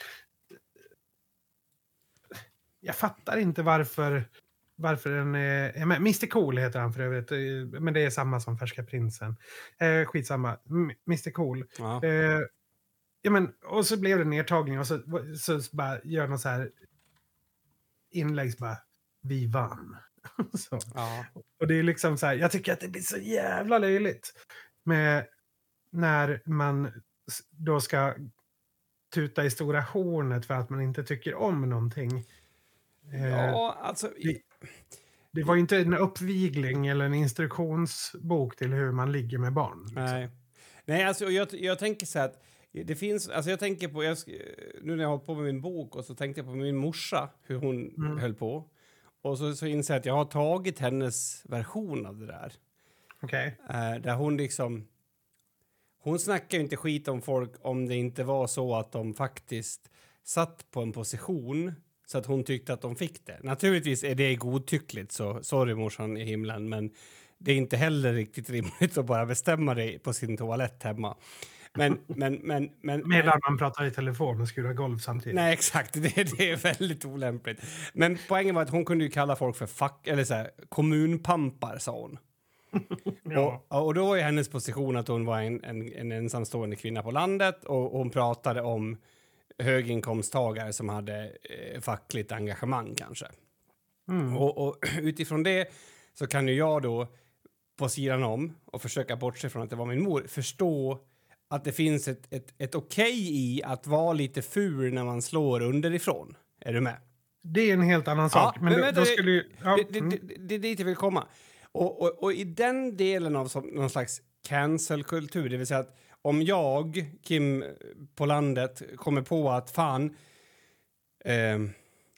S2: jag fattar inte varför, varför den är, med. Mr Cool heter han för övrigt, eh, men det är samma som Färska Prinsen. Eh, skitsamma, M- Mr Cool.
S1: Ja.
S2: Eh, ja, men, och så blev det nedtagning och så, så, så bara gör någon så här inlägg bara, vi vann.
S1: ja.
S2: Och det är liksom så här, jag tycker att det blir så jävla löjligt. Med när man då ska tuta i stora hornet för att man inte tycker om någonting. Eh,
S1: ja, alltså...
S2: det- Det var ju inte en uppvigling eller en instruktionsbok till hur man ligger med barn. liksom.
S1: Nej. Nej, alltså jag, jag tänker så här att det finns, alltså jag tänker på, jag, nu när jag har hållit på med min bok och så tänkte jag på min morsa, hur hon
S2: Mm.
S1: höll på. Och så, så inser jag att jag har tagit hennes version av det där.
S2: Okej.
S1: Eh, där hon liksom... Hon snackar ju inte skit om folk om det inte var så att de faktiskt satt på en position så att hon tyckte att de fick det. Naturligtvis är det godtyckligt, så sorry morsan i himlen, men det är inte heller riktigt rimligt att bara bestämma det på sin toalett hemma. Men, men, men, men,
S2: Medan man pratar i telefon och skurar golv samtidigt.
S1: Nej, exakt. Det, det är väldigt olämpligt. Men poängen var att hon kunde kalla folk för fack, eller så här, kommunpampar, sa hon.
S2: Ja.
S1: Och, och då var ju hennes position att hon var en, en, en ensamstående kvinna på landet och, och hon pratade om höginkomsttagare som hade eh, fackligt engagemang kanske.
S2: Mm.
S1: Och, och utifrån det så kan ju jag då på sidan om och försöka bortse från att det var min mor förstå att det finns ett, ett, ett okej i att vara lite ful när man slår underifrån. Är du med?
S2: Det är en helt annan sak. men då,
S1: vänta,
S2: då skulle ju... Ja,
S1: det, det,
S2: mm.
S1: det, det är dit jag vill komma. Och, och, och i den delen av som, någon slags cancelkultur, det vill säga att om jag, Kim på landet, kommer på att fan, eh,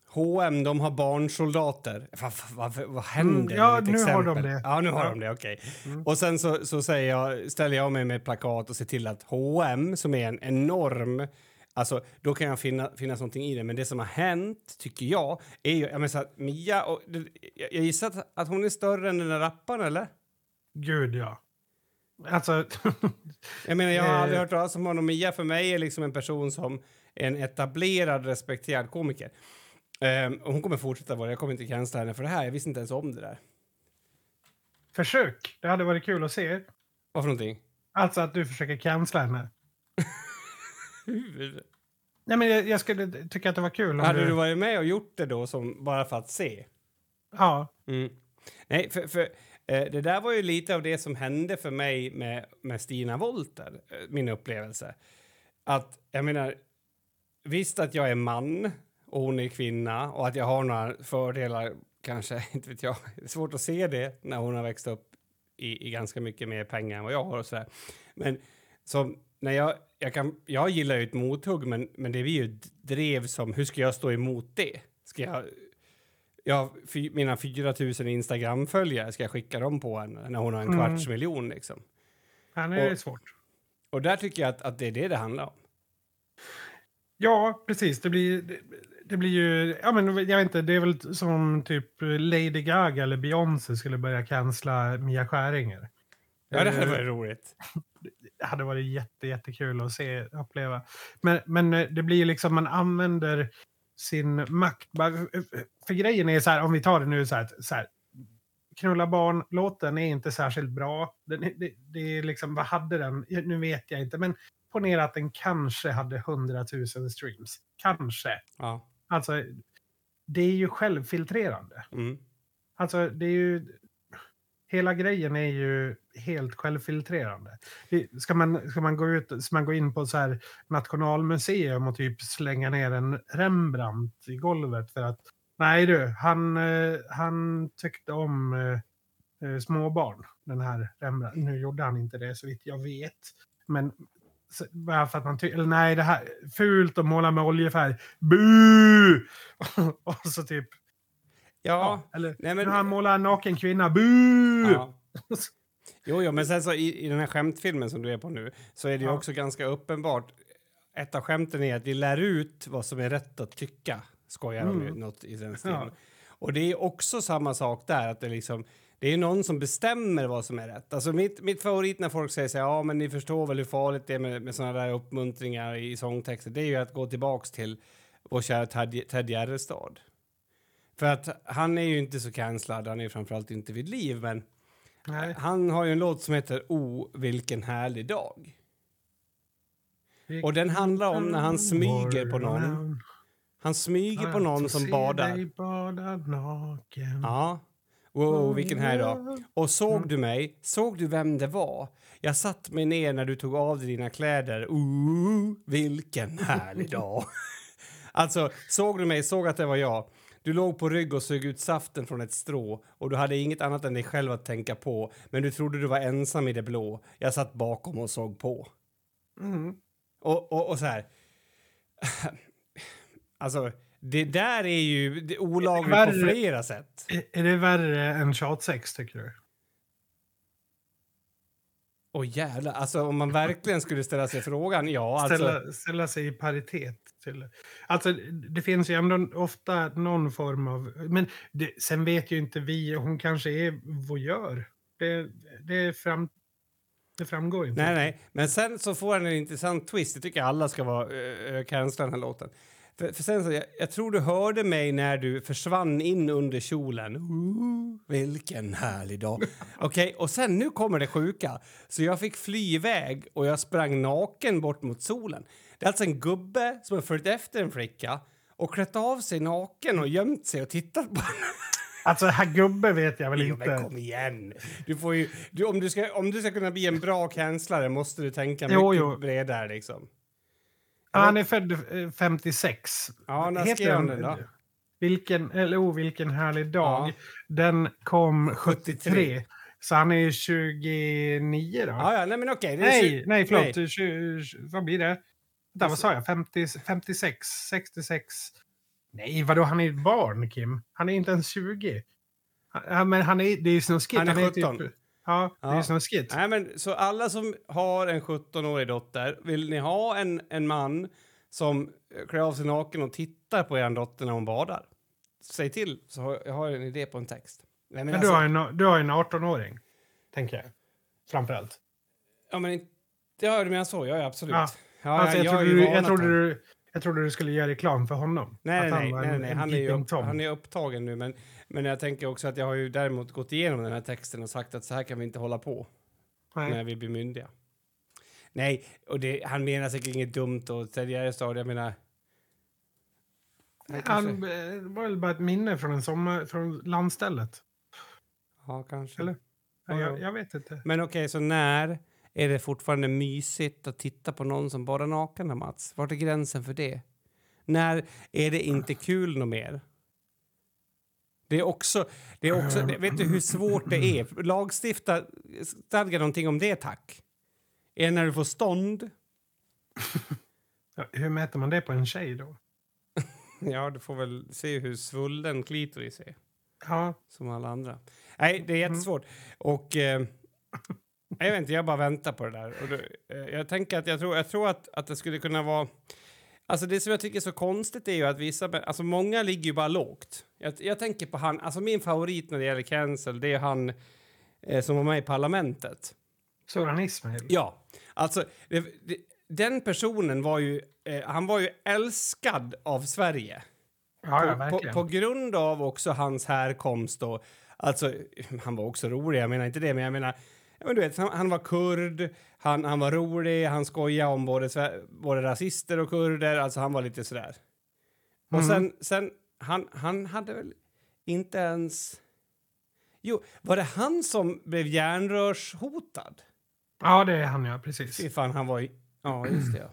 S1: H&M, de har barnsoldater. Vad, vad, vad, händer?
S2: Mm, ja, nu har de
S1: exempel.
S2: det.
S1: Ja, nu har
S2: Ja.
S1: de det, okej.
S2: Mm.
S1: Och sen så, så säger jag, ställer jag mig med ett plakat och ser till att H&M som är en enorm Alltså, då kan jag finna, finnas någonting i det. Men det som har hänt, tycker jag, är ju... Jag, menar, så att Mia och, jag jag gissar att, att hon är större än den där rapparen, eller?
S2: Gud, ja. Alltså...
S1: Jag menar, jag har
S2: Eh.
S1: aldrig hört talas om honom. Mia för mig är liksom en person som en etablerad, respekterad komiker. Ehm, och hon kommer fortsätta vara. Jag kommer inte cancella henne för det här. Jag visste inte ens om det där.
S2: försök. Det hade varit kul att se.
S1: Vad för någonting?
S2: Alltså att du försöker cancella henne. Nej, men jag, jag skulle tycka att det var kul om
S1: Hade
S2: du...
S1: du varit med och gjort det då, som, bara för att se?
S2: Ja.
S1: Mm. Nej, för, för eh, Eh, det där var ju lite av det som hände för mig med, med Stina Wolter, eh, min upplevelse. Att, jag menar, visst att jag är man och hon är kvinna och att jag har några fördelar, kanske, inte vet jag. Det är svårt att se det när hon har växt upp i, i ganska mycket mer pengar än vad jag har och sådär. Men som när jag, jag, kan, jag gillar ju ett mothugg, men, men det blir ju ett drev som, hur ska jag stå emot det? Ska jag Ja, fy, mina 4 000 Instagram-följare, ska jag skicka dem på henne när hon har en
S2: Mm.
S1: kvarts miljon? Liksom?
S2: Det är
S1: Och-
S2: svårt.
S1: Och där tycker jag att, att det är det det handlar om.
S2: Ja, precis. Det blir, det, det blir ju... Ja, men jag vet inte, det är väl som typ Lady Gaga eller Beyoncé skulle börja cancella Mia Skäringer.
S1: Ja, det hade
S2: Eh,
S1: varit roligt.
S2: det hade varit jätte, jättekul att se uppleva. Men, men det blir ju liksom, man använder sin makt. Bara- För grejen är så här, om vi tar det nu så här, så här Knulla barn, låten är inte särskilt bra. Den, det, det är liksom, vad hade den? Nu vet jag inte, men ponera att den kanske hade 100 000 streams. Kanske.
S1: Ja.
S2: Alltså, det är ju självfiltrerande.
S1: Mm.
S2: Alltså, det är ju... Hela grejen är ju helt självfiltrerande. Ska man, ska man, gå, ut, ska man gå in på så här Nationalmuseum och typ slänga ner en Rembrandt i golvet för att nej du, han, eh, han tyckte om eh, eh, småbarn, den här Rembrandt. Nu gjorde han inte det så vitt jag vet. Men bara för att man tycker, nej det här, fult att måla med oljefärg. Bu! och så typ
S1: Ja.
S2: Ja, eller
S1: nej, men-
S2: han målat en naken kvinna. Bu!
S1: ja. Jo, jo, men sen så i, i den här skämtfilmen som du är på nu så är det ju
S2: Ja.
S1: också ganska uppenbart. Ett av skämten är att vi lär ut vad som är rätt att tycka, skojar de ju
S2: Mm.
S1: något i den stilen.
S2: Ja.
S1: Och det är också samma sak där, att det liksom det är någon som bestämmer vad som är rätt. Alltså mitt, mitt favorit när folk säger så här, ja men ni förstår väl hur farligt det är med, med sådana där uppmuntringar i sångtexter, det är ju att gå tillbaks till vår kära Ted, Ted Gärdestad. För att han är ju inte så cancellad, han är ju framförallt inte vid liv, men
S2: Nej.
S1: han har ju en låt som heter O, vilken härlig dag. Och den handlar om när han smyger på någon. Han smyger på någon som badar. Ja. Wow, vilken härlig dag. Och såg du mig? Såg du vem det var? Jag satt mig ner när du tog av dig dina kläder. Ooh, vilken härlig dag. alltså, såg du mig? Såg att det var jag? Du låg på rygg och sög ut saften från ett strå och du hade inget annat än dig själv att tänka på. Men du trodde du var ensam i det blå. Jag satt bakom och såg på.
S2: Mm.
S1: Och, och, och så här. alltså, det där är ju det är olagligt på
S2: Värre-
S1: flera sätt.
S2: Är- Är det värre än tjatsex tycker du?
S1: Åh jävlar, alltså om man verkligen skulle ställa sig frågan, ja alltså.
S2: Ställa, ställa sig i paritet till... Alltså det finns ju ändå ofta någon form av... Men det, sen vet ju inte vi, hon kanske är voyeur Det, det, fram, det framgår inte.
S1: Nej, nej. Men sen så får han en intressant twist. Det tycker jag alla ska vara uh, den här låten. För, för sen så, jag, jag tror du hörde mig när du försvann in under kjolen. Ooh, vilken härlig dag. Okej, okay, och sen nu kommer det sjuka. Så jag fick fly iväg och jag sprang naken bort mot solen. Det är alltså en gubbe som har följt efter en flicka och klätt av sig naken och gömt sig och tittat på henne.
S2: Alltså, här gubbe vet jag väl
S1: Jo,
S2: inte.
S1: men kom igen! Du får ju, du, om, du ska, om du ska kunna bli en bra kanslare måste du tänka
S2: Jo,
S1: mycket
S2: jo.
S1: bredare. Liksom.
S2: Ja, han är född eh, 56.
S1: Ja, när skrev han
S2: den-
S1: då?
S2: Vilken, eller oh, vilken härlig dag.
S1: Ja.
S2: Den kom 73.
S1: 73.
S2: Så han är 29 då.
S1: Ja, ja, nej men okej. är
S2: nej, nej, förlåt.
S1: Nej.
S2: 20, vad blir det? Där, vad sa jag? 50, 56, 66? Nej, vadå? Han är ett barn, Kim. Han är inte ens 20. Ja, men han är, det är ju snuskigt.
S1: Han är
S2: typ,
S1: 17.
S2: Ja, det är
S1: Ja.
S2: snuskigt.
S1: Nej, men, så alla som har en 17-årig dotter, vill ni ha en, en man som klär av sig naken och tittar på er dotter när hon badar? Säg till, så har jag har en idé på en text. Nej, men
S2: Men
S1: alltså,
S2: du har en, du har en 18-åring, tänker jag. Framförallt.
S1: ja, men. Ja, du menar så? Ja, absolut.
S2: Ja.
S1: Ja,
S2: alltså, jag,
S1: jag
S2: trodde du, jag, trodde du, jag trodde du skulle göra reklam för honom.
S1: Nej, nej, nej, nej, nej. Han, är ju han är upptagen nu. Men, men jag tänker också att jag har ju däremot gått igenom den här texten och sagt att så här kan vi inte hålla på
S2: Nej.
S1: när vi blir myndiga. Nej, och det, han menar säkert inget dumt och tidigare stadier, jag menar...
S2: Han
S1: kanske.
S2: eh, det var väl bara ett minne från, en sommar, från landstället.
S1: Ja, kanske.
S2: Eller?
S1: Ja,
S2: jag,
S1: ja.
S2: jag vet inte.
S1: Men okej, så när är det fortfarande mysigt att titta på någon som bara naken, Mats? Vart är gränsen för det? När är det inte kul något mer? Det är också... Det är också vet du hur svårt det är? Lagstifta, stadga någonting om det, tack. Är det när du får stånd?
S2: Hur mäter man det på en tjej då?
S1: Ja, du får väl se hur svullen klitoris är.
S2: Ja,
S1: som alla andra. Nej, det är jättesvårt. Och eh, jag vet inte, jag bara väntar på det där. Och då, eh, jag tänker att jag tror, jag tror att, att det skulle kunna vara... Alltså det som jag tycker är så konstigt är ju att vissa, alltså många ligger ju bara lågt. Jag, jag tänker på han, alltså min favorit när det gäller cancel, det är han eh, som var med i Parlamentet.
S2: Soran Ismail.
S1: Ja, alltså det, det, den personen var ju, eh, han var ju älskad av Sverige
S2: ja, ja
S1: på, på, grund av också hans härkomst och alltså han var också rolig, jag menar inte det, men jag menar ja, men du vet, han, han var kurd, han, han var rolig, han skojade om både, både rasister och kurder, alltså han var lite sådär. Och
S2: Mm.
S1: sen, sen han, han hade väl inte ens... Jo, var det han som blev järnrörshotad?
S2: Ja, det är han ja, precis.
S1: Fy fan, han var i... Ja, just det. Ja.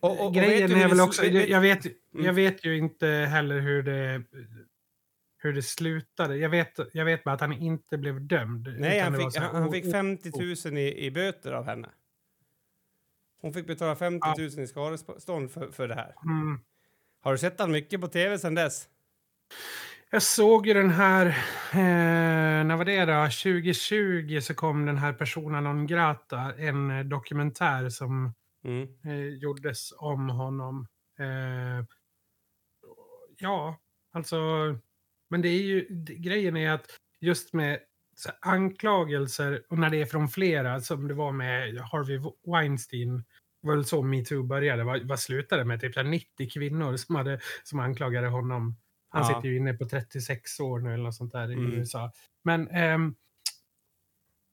S1: Och- och- och
S2: Grejen är väl också, jag vet,
S1: Mm.
S2: jag vet ju inte heller hur det, hur det slutade. Jag vet, jag vet bara att han inte blev dömd.
S1: Nej, han fick,
S2: här
S1: han, fick
S2: o-
S1: 50 000 i, i böter av henne. Hon fick betala 50 000 i skadestånd för, för det här.
S2: Mm.
S1: Har du sett han mycket på tv sen dess?
S2: Jag såg ju den här, eh, när var det då? 2020 så kom den här Persona non grata, en eh, dokumentär som
S1: Mm.
S2: eh, gjordes om honom. Eh, ja, alltså, men det är ju, det, grejen är att just med anklagelser och när det är från flera, som det var med Harvey Weinstein, var väl så metoo började, vad, vad slutade med? Typ så här 90 kvinnor som, hade, som anklagade honom. Han
S1: Ja.
S2: sitter ju inne på 36 år nu eller något sånt där
S1: Mm.
S2: i USA. Men ehm,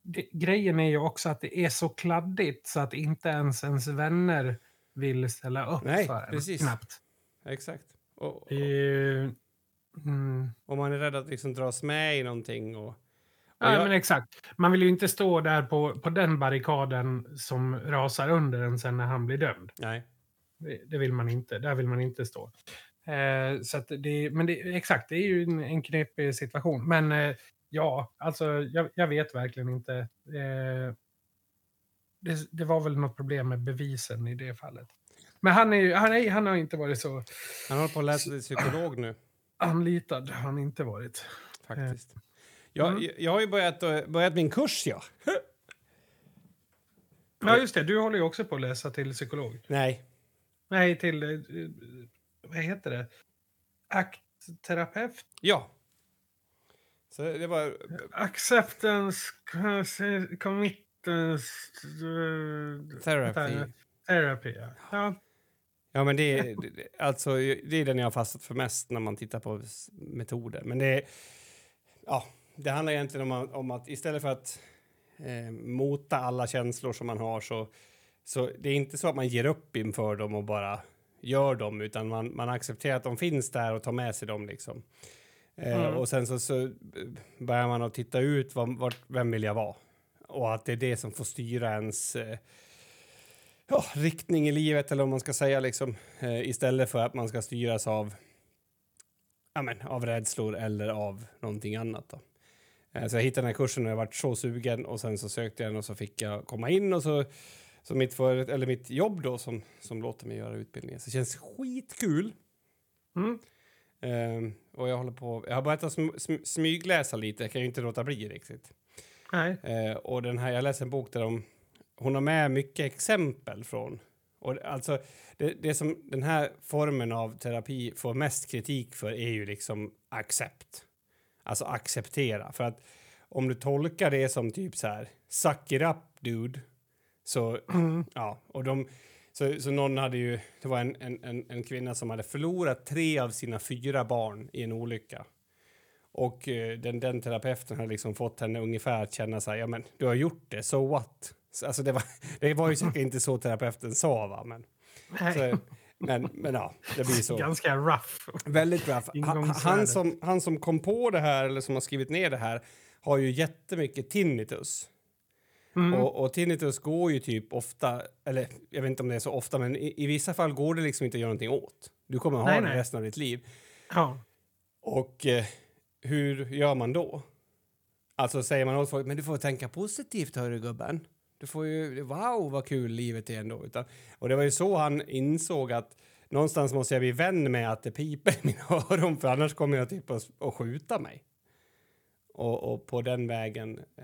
S2: det, grejen är ju också att det är så kladdigt så att inte ens ens vänner vill ställa upp
S1: Nej,
S2: för en.
S1: precis.
S2: Knappt.
S1: Exakt. Och, och,
S2: ju- mm.
S1: och man är rädd att liksom dras med i någonting. Och
S2: Ja,
S1: jag,
S2: men exakt. Man vill ju inte stå där på, på den barrikaden som rasar under en sen när han blir dömd.
S1: nej.
S2: Det, det vill man inte. Där vill man inte stå. Eh, så det, men det, exakt, det är ju en, en knepig situation. Men eh, ja, alltså jag, jag vet verkligen inte. Eh, det, det var väl något problem med bevisen i det fallet. Men han, är, ju- han, är, han har inte varit så
S1: Han håller på att läsa till psykolog nu,
S2: anlitad. Har han inte varit.
S1: faktiskt. Jag,
S2: Mm.
S1: jag, jag har ju börjat, eh, börjat min kurs, ja.
S2: Ja, just det. Du håller ju också på att läsa till psykolog.
S1: Nej.
S2: Nej, till... eh, eh, Vad heter det? Aktterapeut?
S1: Ja. Så det var...
S2: Acceptance, consi- committance, eh,
S1: Therapy.
S2: Therapy, ja. ja.
S1: Ja, men det är, alltså, det är den jag har fastnat för mest när man tittar på metoder. Men det, är, ja, det handlar egentligen om, att- om att istället för att eh, mota alla känslor som man har så, så det är inte så att man ger upp inför dem och bara gör dem, utan man, man accepterar att de finns där och tar med sig dem. Liksom. Eh,
S2: Mm.
S1: Och sen så, så börjar man att titta ut vad, vart, vem vill jag vara? Och att det är det som får styra ens eh, ja, riktning i livet, eller om man ska säga, liksom, eh, istället för att man ska styras av, ja, men, av rädslor eller av någonting annat. Då. Eh, så jag hittade den här kursen och jag varit så sugen och sen så sökte jag den och så fick jag komma in och så, så mitt, för, eller mitt jobb då som, som låter mig göra utbildningen. Så det känns skitkul.
S2: Mm.
S1: Ehm, och jag håller på, jag har börjat sm, sm, smygläsa lite, jag kan ju inte låta bli riktigt.
S2: Nej.
S1: Eh, och den här, jag läste en bok där de, hon har med mycket exempel från. Och alltså, det, det som den här formen av terapi får mest kritik för är ju liksom accept. Alltså acceptera. För att om du tolkar det som typ så här, suck it up dude. Så, ja, och de, så, så någon hade ju, det var en, en, en, kvinna som hade förlorat tre av sina fyra barn i en olycka. Och eh, den, den terapeuten har liksom fått henne ungefär att känna så här, ja men du har gjort det, so what? Så, Alltså det var, det var ju säkert inte så terapeuten sa va, men, så, men, men ja, det blir så.
S2: Ganska rough.
S1: Väldigt. Han,
S2: Ingångsvärde.
S1: han, som, han som kom på det här, eller som har skrivit ner det här, har ju jättemycket tinnitus.
S2: Mm.
S1: Och, och tinnitus går ju typ ofta, eller jag vet inte om det är så ofta, men i, i vissa fall går det liksom inte att göra någonting åt. Du kommer att ha
S2: Nej,
S1: det
S2: nej.
S1: resten av ditt liv.
S2: Ja.
S1: Och eh, hur gör man då? Alltså säger man åt folk, men du får tänka positivt hörru gubben. Du får ju, wow vad kul livet är ändå. Utan, och det var ju så han insåg att någonstans måste jag bli vän med att det piper i mina öron för annars kommer jag typ att, att skjuta mig. Och, och på den vägen eh,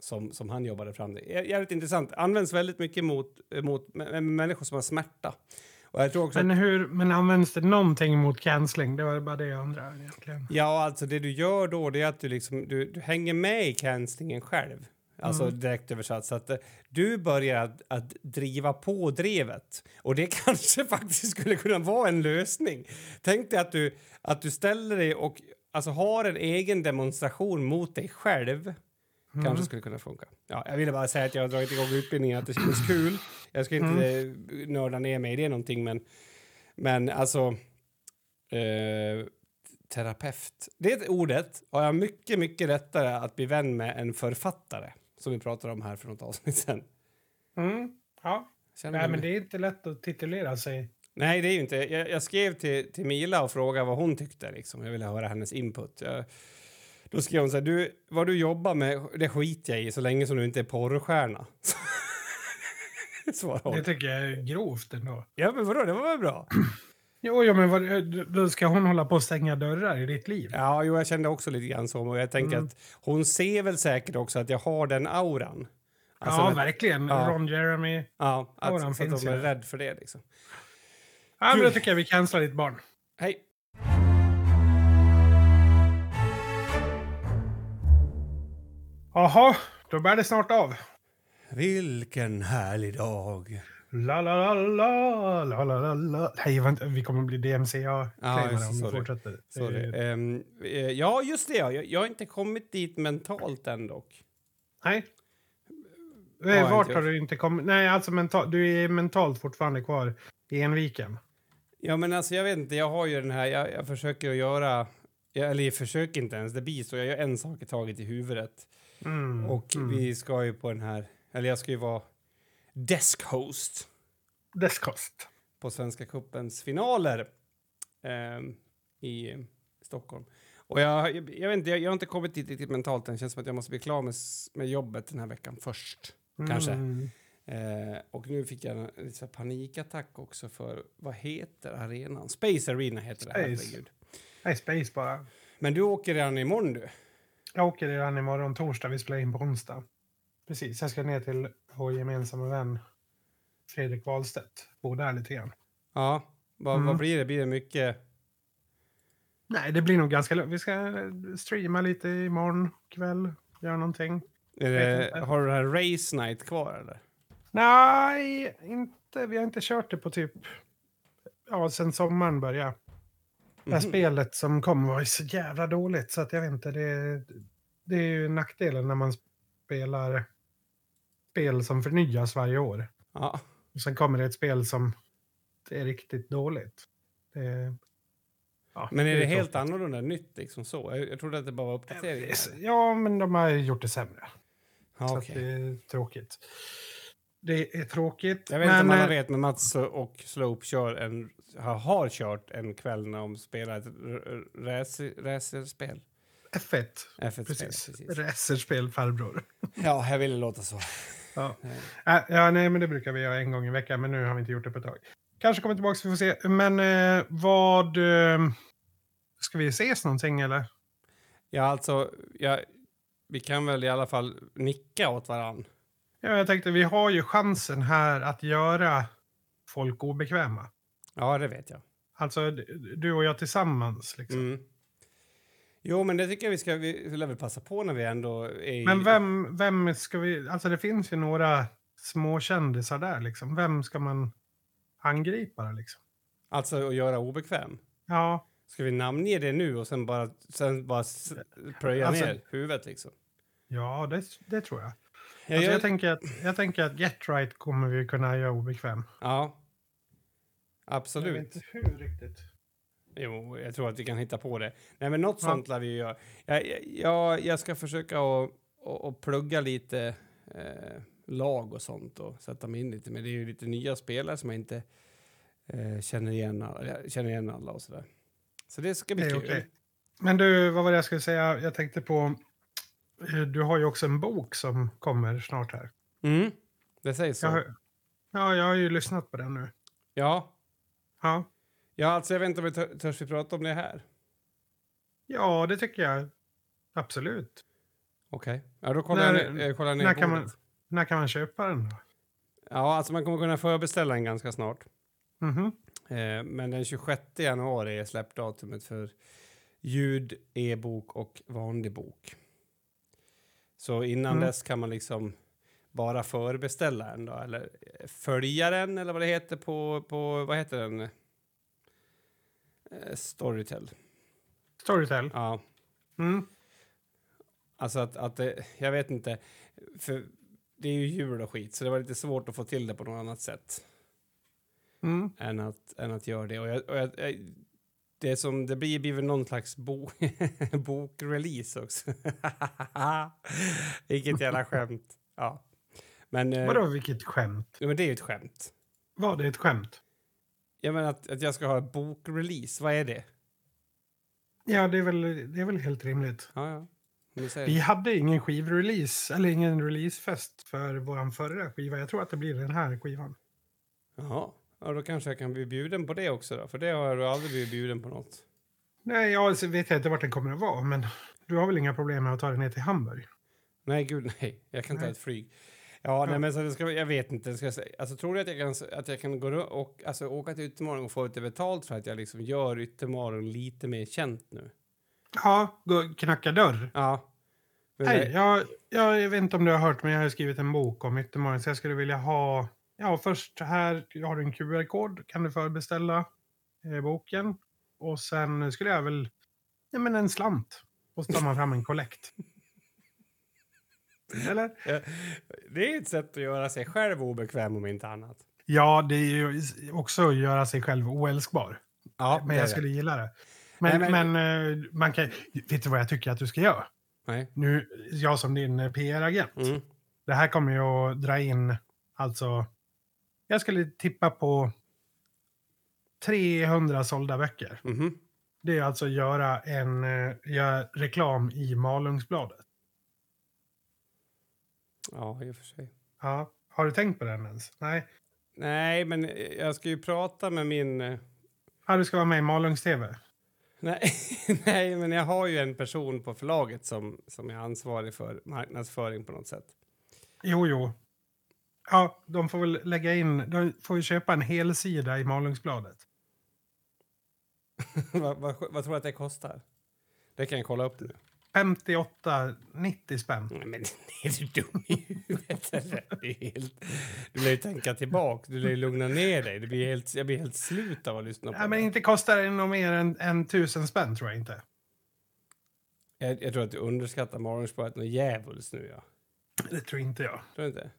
S1: som, som han jobbade fram det. Jä- Jävligt intressant. Används väldigt mycket mot, mot mä- mä- människor som har smärta. Och jag tror också
S2: Men, hur, men används det någonting mot cancelling? Det var bara det jag undrade egentligen.
S1: Ja, alltså det du gör då det är att du, liksom, du, du hänger med i cancellingen själv. Alltså direkt översatt. Så att eh, du börjar att, att driva på drevet. Och det kanske faktiskt skulle kunna vara en lösning. Tänk dig att du, att du ställer dig och alltså, har en egen demonstration mot dig själv. Kanske skulle kunna funka. Ja, jag ville bara säga att jag har dragit igång utbildningen, att det känns kul. Jag ska inte eh, nörda ner mig i det någonting, men, men alltså... Eh, terapeut. Det ordet har jag mycket, mycket lättare att bli vän med än författare, som vi pratade om här för något avsnitt sen.
S2: Mm. Ja.
S1: Känner
S2: Nej, men det är inte lätt att titulera sig.
S1: Nej, det är ju inte. Jag, jag skrev till, till Mila och frågade vad hon tyckte. Liksom. Jag ville höra hennes input. Jag, då skrev hon så här, du, vad du jobbar med, det skiter jag i så länge som du inte är porrstjärna. Svarade
S2: Det tycker jag är grovt ändå.
S1: Ja, men vadå, det var väl bra?
S2: Jo, ja, men vad, då ska hon hålla på att stänga dörrar i ditt liv?
S1: Ja, jo, jag kände också lite grann så. Och jag tänker
S2: Mm.
S1: att hon ser väl säkert också att jag har den auran. Alltså,
S2: ja,
S1: att-
S2: verkligen.
S1: ja.
S2: Ron Jeremy.
S1: Ja, att,
S2: Auran
S1: att
S2: finns
S1: de är rädd för det liksom.
S2: Ja, men då tycker jag vi cancelar ditt barn.
S1: Hej!
S2: Jaha, då bär det snart av.
S1: Vilken härlig dag.
S2: La, la, la, la, la, la, la, la. Nej, vänta, vi kommer bli DMCA
S1: Ja,
S2: claimade
S1: just det,
S2: om vi fortsätter.
S1: Sorry.
S2: Eh,
S1: ja, just det. Ja. Jag, jag har inte kommit dit mentalt än dock.
S2: nej.
S1: jag
S2: Eh, Vart har du inte kommit? Nej, alltså mental, du är mentalt fortfarande kvar i Enviken.
S1: Ja, men alltså jag vet inte. Jag har ju den här. Jag, jag försöker att göra. Jag, eller jag försöker inte ens. Det blir så. Jag gör en sak i taget i huvudet.
S2: Mm.
S1: Och
S2: mm.
S1: vi ska ju på den här. Eller jag ska ju vara desk host
S2: Deskkost.
S1: på Svenska cupens finaler ehm, i Stockholm. Och jag, jag, jag vet inte, jag, jag har inte kommit dit riktigt mentalt än. Det känns som att jag måste bli klar med, med jobbet den här veckan först. Kanske.
S2: Mm.
S1: Eh, och nu fick jag en här panikattack också för, vad heter arenan? Space Arena heter det,
S2: Space.
S1: herregud.
S2: Nej, Space bara.
S1: Men du åker redan imorgon du?
S2: Jag åker redan imorgon torsdag. Vi spelar in på onsdag. Precis, jag ska ner till vår gemensamma vän Fredrik Wahlstedt. Bo där lite grann.
S1: Ja. Vad,
S2: Mm.
S1: vad blir det? Blir det mycket?
S2: Nej, det blir nog ganska lugnt. Vi ska streama lite imorgon kväll. Göra någonting.
S1: Det, har du det här Race Night kvar eller?
S2: Nej, inte. Vi har inte kört det på typ... Ja, sen sommaren började. Det här
S1: Mhm.
S2: spelet som kom var ju så jävla dåligt så att jag vet inte. Det, det är ju nackdelen när man spelar spel som förnyas varje år.
S1: Ja.
S2: Och sen kommer det ett spel som det är riktigt dåligt. Det, ja,
S1: Men är det
S2: är
S1: helt
S2: tråkigt.
S1: annorlunda nytt liksom så? Jag, jag trodde att det bara var uppdateringar.
S2: Ja, men de har gjort det sämre.
S1: Ja,
S2: så att det är tråkigt. Det är tråkigt.
S1: Jag vet inte om
S2: men,
S1: alla
S2: eh,
S1: vet, men Mats och Slope kör en, har, har kört en kväll när de spelar ett racerspel.
S2: F1.
S1: F1-spel.
S2: Precis.
S1: Precis.
S2: Racerspel farbror.
S1: Ja, jag ville låta så.
S2: Ja.
S1: Nej.
S2: Äh, ja, nej, men det brukar vi göra en gång i veckan, men nu har vi inte gjort det på ett tag. Kanske kommer tillbaka, vi får se. Men eh, vad... Eh, ska vi ses någonting eller?
S1: Ja, alltså, ja, vi kan väl i alla fall nicka åt varann.
S2: Ja, jag tänkte, vi har ju chansen här att göra folk obekväma.
S1: Ja, det vet jag.
S2: Alltså du och jag tillsammans. Liksom.
S1: Mm. Jo, men det tycker jag vi ska vi väl passa på när vi ändå är i...
S2: Men vem, vem ska vi... Alltså det finns ju några småkändisar där liksom. Vem ska man angripa då, liksom?
S1: Alltså att göra obekväm.
S2: Ja,
S1: Ska vi namnge det nu och sen bara, sen bara plöja
S2: Alltså-
S1: ner huvudet liksom?
S2: ja det, det tror jag.
S1: Jag
S2: Alltså, jag, tänker att, jag tänker att Get Right kommer vi kunna göra obekväm.
S1: Ja.
S2: Jag vet
S1: Absolut.
S2: inte hur riktigt.
S1: Jo, jag tror att vi kan hitta på det. Nej, men något
S2: Ja.
S1: sånt lär vi ju göra. Jag, jag- jag, ska försöka att att- plugga lite eh, lag och sånt och sätta mig in lite. Men det är ju lite nya spelare som jag inte eh, känner, igen, alla- känner igen alla och sådär. Så det ska bli
S2: Det
S1: kul.
S2: okej. Men du, vad var det jag skulle säga? Jag tänkte på... eh, Du har ju också en bok som kommer snart här.
S1: Mm, det sägs så.
S2: Jag ja, jag har ju lyssnat på den nu.
S1: Ja.
S2: Ja,
S1: ja, alltså jag vet inte om vi tör, törs vi prata om det här.
S2: ja det tycker jag. Absolut.
S1: Okej. Ja, då kollar
S2: När-
S1: jag, ner- jag kollar ner
S2: när kan man- När kan man köpa den då?
S1: Ja, alltså man kommer kunna förbeställa den ganska snart.
S2: Mhm.
S1: Eh, men den 26 januari är släppdatumet för ljud, e-bok och vanlig bok. Så innan
S2: Mm.
S1: dess kan man liksom bara förbeställa den då, eller eh, följa den, eller vad det heter på, på vad heter den? Eh, Storytel.
S2: Storytel.
S1: Ja,
S2: Mm.
S1: alltså att, att det, jag vet inte, för det är ju jul och skit, så det var lite svårt att få till det på något annat sätt.
S2: Mm.
S1: än att, än att göra det. Och jag, och jag, jag, det som det blir blir väl någon slags bo, bokrelease också. Vilket jävla skämt. Ja. Men, eh,
S2: Vadå vilket skämt?
S1: ja, men det är ju ett skämt.
S2: Var det ett skämt?
S1: Jag menar att, att jag ska ha bokrelease, vad är det?
S2: Ja, det är väl, det är väl helt rimligt.
S1: Ja, ja.
S2: Vi hade ingen skivrelease, eller ingen releasefest för vår förra skiva. Jag tror att det blir den här skivan.
S1: Jaha. Ja, då kanske jag kan bli bjuden på det också då, för det har du aldrig blivit bjuden på något.
S2: Nej, jag vet jag inte vart den kommer att vara, men du har väl inga problem med att ta den ner till Hamburg?
S1: Nej, gud nej. Jag kan ta
S2: Nej.
S1: ett flyg. Ja, nej, men så ska, jag vet inte. Ska jag säga. Alltså, tror du att jag kan, att jag kan gå och, alltså, åka till Yttermorgon och få lite betalt för att jag liksom gör Yttermorgon lite mer känt nu?
S2: Ja, gå knacka dörr.
S1: Ja. Men det-
S2: jag, jag, jag vet inte om du har hört, men jag har skrivit en bok om Yttermorgon, så jag skulle vilja ha... Ja, först här har du en QR-kod, kan du förbeställa eh, boken. Och sen skulle jag väl... Ja, men en slant. Och så tar man fram en kollekt. Eller?
S1: Det är ett sätt att göra sig själv obekväm om inte annat.
S2: Ja, det är ju också att göra sig själv oälskbar.
S1: Ja,
S2: Men jag
S1: det.
S2: skulle gilla det. Men,
S1: Nej,
S2: men,
S1: men-
S2: eh, man kan... Vet du vad jag tycker att du ska göra?
S1: Nej.
S2: Nu, jag som din eh, PR-agent.
S1: Mm.
S2: Det här kommer ju att dra in, alltså... Jag skulle tippa på 300 sålda böcker.
S1: Mhm.
S2: Det är alltså göra en eh, göra reklam i Malungsbladet.
S1: Ja, i och för sig.
S2: Ja. Har du tänkt på den ens? Nej.
S1: Nej, men jag ska ju prata med min... eh,
S2: Ja, du ska vara med i Malungs-TV.
S1: Nej, nej, men jag har ju en person på förlaget som, som är ansvarig för marknadsföring på något sätt.
S2: Jo, jo. Ja, de får väl lägga in... De får ju köpa en hel sida i Malungsbladet.
S1: vad, vad, vad tror du att det kostar? Det kan jag kolla upp nu.
S2: 58,90 spänn.
S1: Nej, men är du dum i huvudet helt, du lär ju tänka tillbaka, du lär ju lugna ner dig. Det blir helt, jag blir helt slut av att lyssna på
S2: men
S1: det.
S2: inte kostar det nog mer än, än tusen spänn tror jag inte.
S1: Jag, jag tror att du underskattar morgonspåret något djävulskt nu. Ja.
S2: Det tror inte jag.
S1: Tror inte?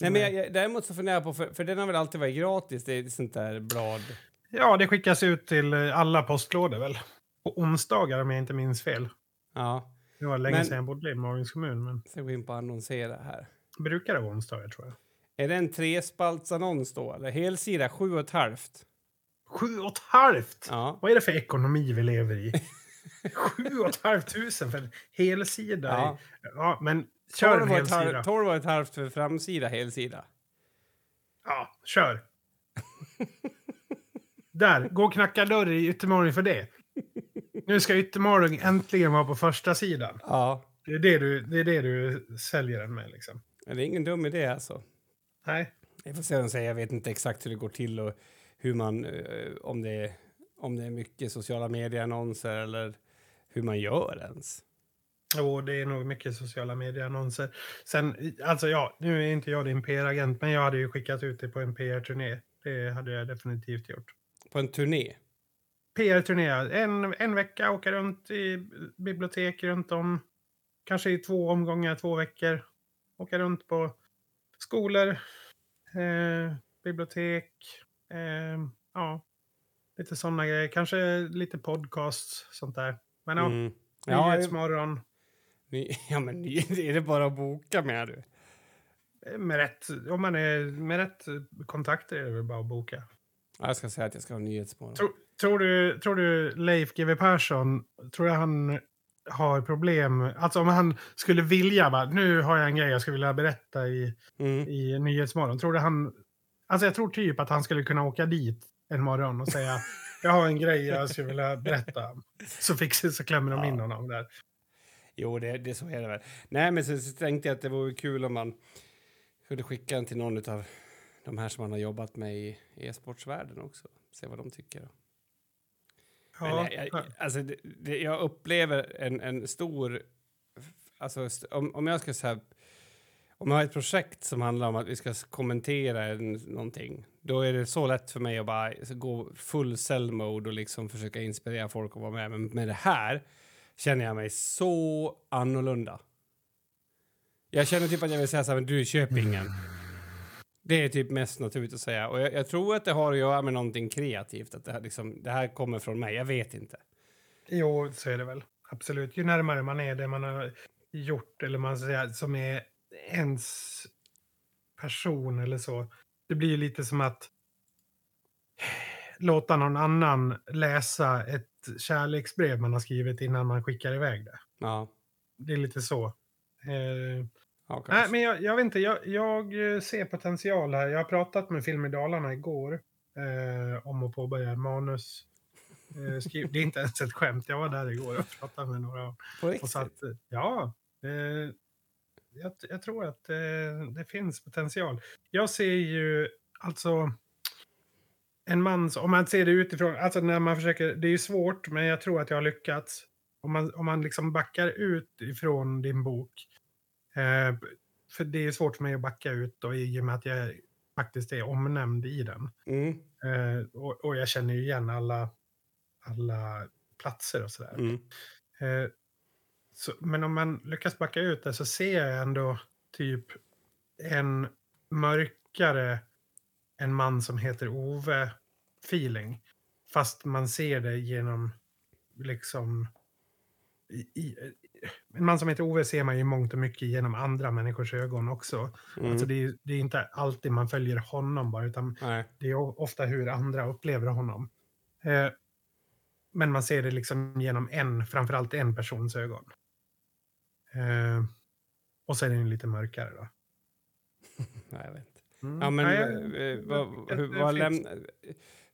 S1: Nej, men jag, jag, däremot så funderar jag på, för, för den har väl alltid varit gratis, det är sånt där blad.
S2: Ja, det skickas ut till alla postlådor väl? På onsdagar om jag inte minns fel.
S1: Ja,
S2: Det var länge
S1: Men-
S2: sedan jag bodde i Malungs kommun, men
S1: ska gå in på annonsera här.
S2: brukar det vara onsdagar tror jag.
S1: Är det en trespaltsannons då? Eller helsida sju och ett halvt?
S2: Sju och ett halvt!
S1: Ja.
S2: Vad är det för ekonomi vi lever i? Sju och ett halvt tusen för en helsida.
S1: Ja.
S2: I, ja, men kör en
S1: Tolv ett
S2: helsida.
S1: halvt- Tolv och ett halvt för framsida, helsida.
S2: Ja, kör. Där, gå och knacka dörr i Yttermorgon för det. Nu ska Yttermorgon äntligen vara på första sidan.
S1: Ja,
S2: Det är det du, det är det du säljer den med liksom.
S1: men det är ingen dum idé alltså.
S2: Nej.
S1: Jag får se vad de säger. Jag vet inte exakt hur det går till och hur man, eh, om det, är, om det är mycket sociala medieannonser eller hur man gör ens.
S2: Jo, det är nog mycket sociala medieannonser. Sen, alltså ja, nu är inte jag din PR-agent, men jag hade ju skickat ut det på en PR-turné. Det hade jag definitivt gjort.
S1: På en turné.
S2: PR-turné, en, en vecka, åka runt i bibliotek runt om. Kanske i två omgångar, två veckor. Åka runt på skolor, eh, bibliotek, eh, ja, lite sådana grejer. Kanske lite podcasts, sånt där. Men ja,
S1: Mm. Ja,
S2: Nyhetsmorgon.
S1: ny, ja, men ny, är det bara att boka med du?
S2: Eh, Med rätt, om man är med rätt kontakter är det väl bara att boka.
S1: Ja, Jag ska säga att jag ska ha nyhetsmorgon.
S2: Tror, tror, du, tror du Leif GW Persson, tror jag han har problem? Alltså om han skulle vilja, bara, nu har jag en grej jag skulle vilja berätta i,
S1: Mm.
S2: i Nyhetsmorgon. Tror du han, alltså jag tror typ att han skulle kunna åka dit en morgon och säga jag har en grej jag skulle vilja berätta. Så fixar så klämmer de in
S1: Ja.
S2: honom där.
S1: Jo, det, det så är det väl. Nej, men så, så tänkte jag att det vore kul om man kunde skicka den till någon av de här som man har jobbat med i e-sportsvärlden också. Se vad de tycker. Men
S2: Ja,
S1: jag, jag, alltså, det, det, jag upplever en, en stor... Alltså, om, om jag ska säga... Om jag har ett projekt som handlar om att vi ska kommentera en, någonting, då är det så lätt för mig att bara gå full cell mode och liksom försöka inspirera folk att vara med. Men med det här känner jag mig så annorlunda. Jag känner typ att jag vill säga så här, men du köp ingen. Det är typ mest naturligt att säga. Och jag, jag tror att det har att göra med någonting kreativt. Att det här, liksom, det här kommer från mig. Jag vet inte.
S2: Jo, så är det väl. Absolut. Ju närmare man är det man har gjort, eller man säger, som är ens person eller så. Det blir ju lite som att låta någon annan läsa ett kärleksbrev man har skrivit innan man skickar iväg det.
S1: Ja,
S2: Det är lite så. Eh,
S1: ja
S2: nej, men jag, jag vet inte, jag, jag eh, ser potential här. Jag har pratat med Film i Dalarna igår eh, om att påbörja manus. Eh, skriv, det är inte ens ett skämt. Jag var där igår och pratade med några.
S1: På
S2: Och
S1: riktigt?
S2: att, ja, eh, jag, jag tror att eh, det finns potential. Jag ser ju alltså en man, som- om man ser det utifrån, alltså när man försöker, det är ju svårt, men jag tror att jag har lyckats. Om man, om man liksom backar ut ifrån din bok, för det är svårt för mig att backa ut då, i och med att jag faktiskt är omnämnd i den.
S1: Mm,
S2: Eh, och, och jag känner ju igen alla, alla platser och sådär.
S1: mm,
S2: Eh, så, men om man lyckas backa ut det så ser jag ändå typ en mörkare en man som heter Ove feeling. Fast man ser det genom liksom i, i, en man som heter Ove ser man ju mångt och mycket genom andra människors ögon också.
S1: mm.
S2: Alltså det, är, det är inte alltid man följer honom bara, utan
S1: Nej.
S2: det är ofta hur andra upplever honom. Eh, men man ser det liksom genom en, framförallt en persons ögon. Eh, och så är den lite mörkare då.
S1: Nej, jag vet inte.
S2: Mm.
S1: Ja, men
S2: Nej,
S1: eh, eh, vad, hur, vad
S2: finns-
S1: lämna,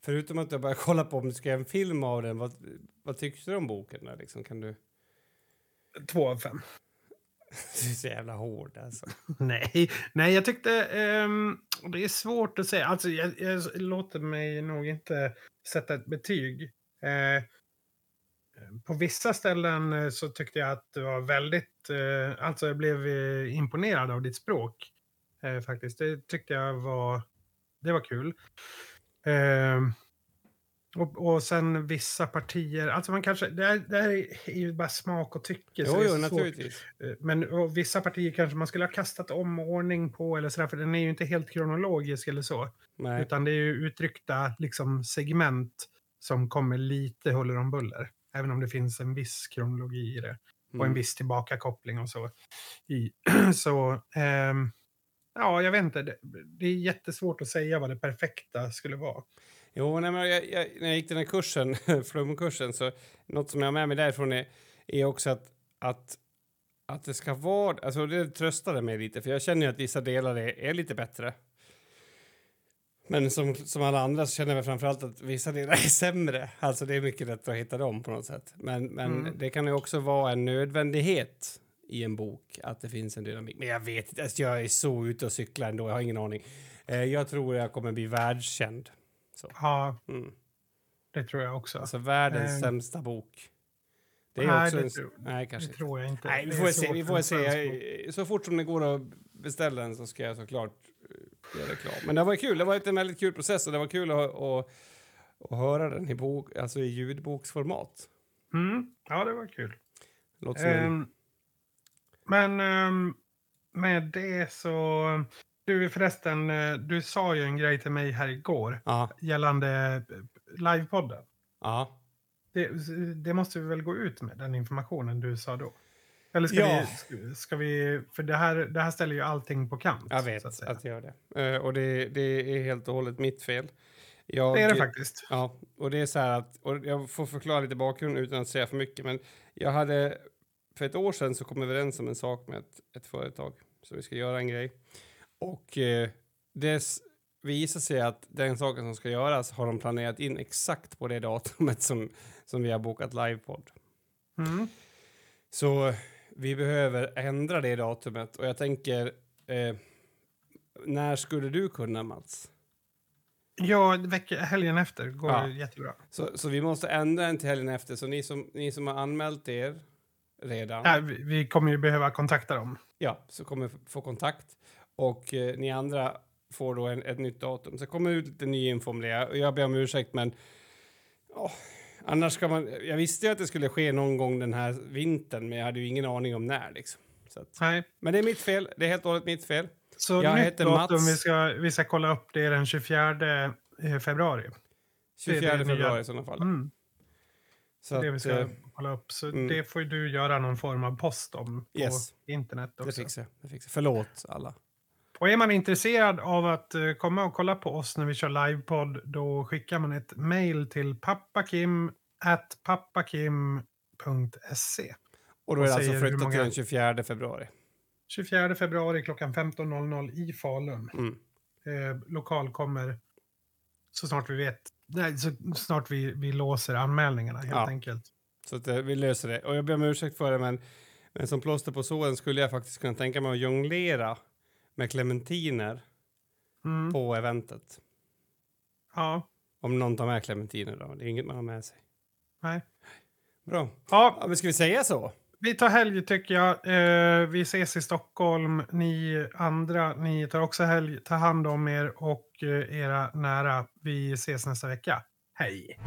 S1: Förutom att jag bara kolla på om du ska göra en film av den, vad, vad tyckte du om boken? Där, liksom? Kan du...
S2: Två av fem.
S1: Du är så jävla hård alltså.
S2: Nej, nej jag tyckte ehm, det är svårt att säga. Alltså, jag, jag låter mig nog inte sätta ett betyg. Eh, på vissa ställen eh, så tyckte jag att det var väldigt... Eh, alltså jag blev eh, imponerad av ditt språk. Eh, faktiskt. Det tyckte jag var... Det var kul. Och, och sen vissa partier, alltså man kanske, det här, det här är ju bara smak och tycke.
S1: Jo, jo, naturligtvis.
S2: Eh, Men vissa partier kanske man skulle ha kastat om ordning på eller sådär, för den är ju inte helt kronologisk eller så.
S1: Nej.
S2: Utan det är ju uttryckta liksom, segment som kommer lite huller om buller. Även om det finns en viss kronologi i det. Och en
S1: Mm.
S2: viss tillbakakoppling och så. I. så ehm, ja, jag vet inte. Det, det är jättesvårt att säga vad det perfekta skulle vara.
S1: Jo, nej, men jag, jag, när jag gick den här kursen, flumkursen, så något som jag har med mig därifrån är, är också att, att, att det ska vara... Alltså det tröstade mig lite, för jag känner ju att vissa delar är, är lite bättre. Men som, som alla andra så känner jag framförallt att vissa delar är sämre. Alltså det är mycket lättare att hitta dem på något sätt. Men, men
S2: Mm.
S1: det kan ju också vara en nödvändighet i en bok att det finns en dynamik. Men jag vet inte, alltså jag är så ute och cyklar ändå, jag har ingen aning. Eh, jag tror jag kommer bli världskänd.
S2: Ja,
S1: Mm.
S2: det tror jag också.
S1: Alltså världens
S2: Eh,
S1: sämsta bok. Det är
S2: nej,
S1: också
S2: det
S1: en...
S2: tror-
S1: Nej,
S2: det
S1: kanske inte.
S2: tror jag inte.
S1: Nej, vi
S2: Det
S1: får se. Vi får se. Jag, så fort som det går att beställa den så ska jag såklart eh, göra reklam. Men det var kul. Det var en väldigt kul process och det var kul att, att, att höra den i, bok, alltså i ljudboksformat.
S2: Mm, ja, det var kul.
S1: Låter som en,
S2: Ehm, men ehm, med det så... Du förresten, eh, du sa ju en grej till mig här igår
S1: ja,
S2: gällande eh, livepodden.
S1: ja.
S2: Det, det måste vi väl gå ut med, den informationen du sa då? Eller ska,
S1: Ja.
S2: vi, ska vi... För det här, det här ställer ju allting på kant.
S1: Jag vet
S2: att
S1: att, jag gör det. Eh, och det, det är helt och hållet mitt fel. Jag,
S2: Det är det faktiskt.
S1: Ja, och det är så här att, och jag får förklara lite bakgrund utan att säga för mycket, men jag hade, för ett år sedan så kom jag överens om en sak med ett, ett företag, så vi ska göra en grej. Och eh, det visar sig att den saken som ska göras har de planerat in exakt på det datumet som, som vi har bokat livepodd.
S2: Mm.
S1: Så vi behöver ändra det datumet och jag tänker, eh, när skulle du kunna Mats?
S2: Ja, helgen efter går
S1: Ja.
S2: det jättebra.
S1: Så, så vi måste ändra den till helgen efter. Så ni som, ni som har anmält er redan,
S2: Nej, vi, vi kommer ju behöva kontakta dem.
S1: ja, så kommer få kontakt. Och eh, ni andra får då en, ett nytt datum. Så kommer ut lite ny info om det. Jag ber om ursäkt, men åh, annars ska man... Jag visste ju att det skulle ske någon gång den här vintern, men jag hade ju ingen aning om när. Liksom. Att,
S2: Nej.
S1: men det är mitt fel. Det är helt och hållet mitt fel.
S2: Så
S1: Jag
S2: nytt
S1: heter
S2: datum
S1: Mats.
S2: vi ska, vi ska kolla upp det den 24 eh, februari. Det är
S1: 24
S2: det nya.
S1: februari i sådana fall.
S2: Mm.
S1: Så
S2: det vi
S1: att,
S2: ska
S1: eh,
S2: kolla upp. Så
S1: mm.
S2: det får du göra någon form av post om på
S1: Yes.
S2: internet
S1: det
S2: också.
S1: fixar jag. Det fixar. Förlåt alla.
S2: Och är man intresserad av att eh, komma och kolla på oss när vi kör livepodd då skickar man ett mail till pappakim at pappakim.se.
S1: Och då är det alltså flyttat till
S2: många-
S1: den 24 februari.
S2: 24 februari klockan 15.00 i Falun.
S1: Mm.
S2: Eh, lokal kommer så snart vi vet. Nej, så snart vi, vi låser anmälningarna helt
S1: Ja.
S2: enkelt.
S1: Så att, eh, vi löser det. Och jag ber om ursäkt för det, men, men som plåster på såren skulle jag faktiskt kunna tänka mig att jonglera med clementiner
S2: Mm.
S1: på eventet.
S2: Ja,
S1: Om någon tar med clementiner då. Det är inget man har med sig.
S2: nej.
S1: Bra.
S2: Ja,
S1: Ja, men ska vi säga så?
S2: Vi tar helg tycker jag. Eh, vi ses i Stockholm. Ni andra, ni tar också helg. Ta hand om er och eh, era nära. Vi ses nästa vecka. Hej!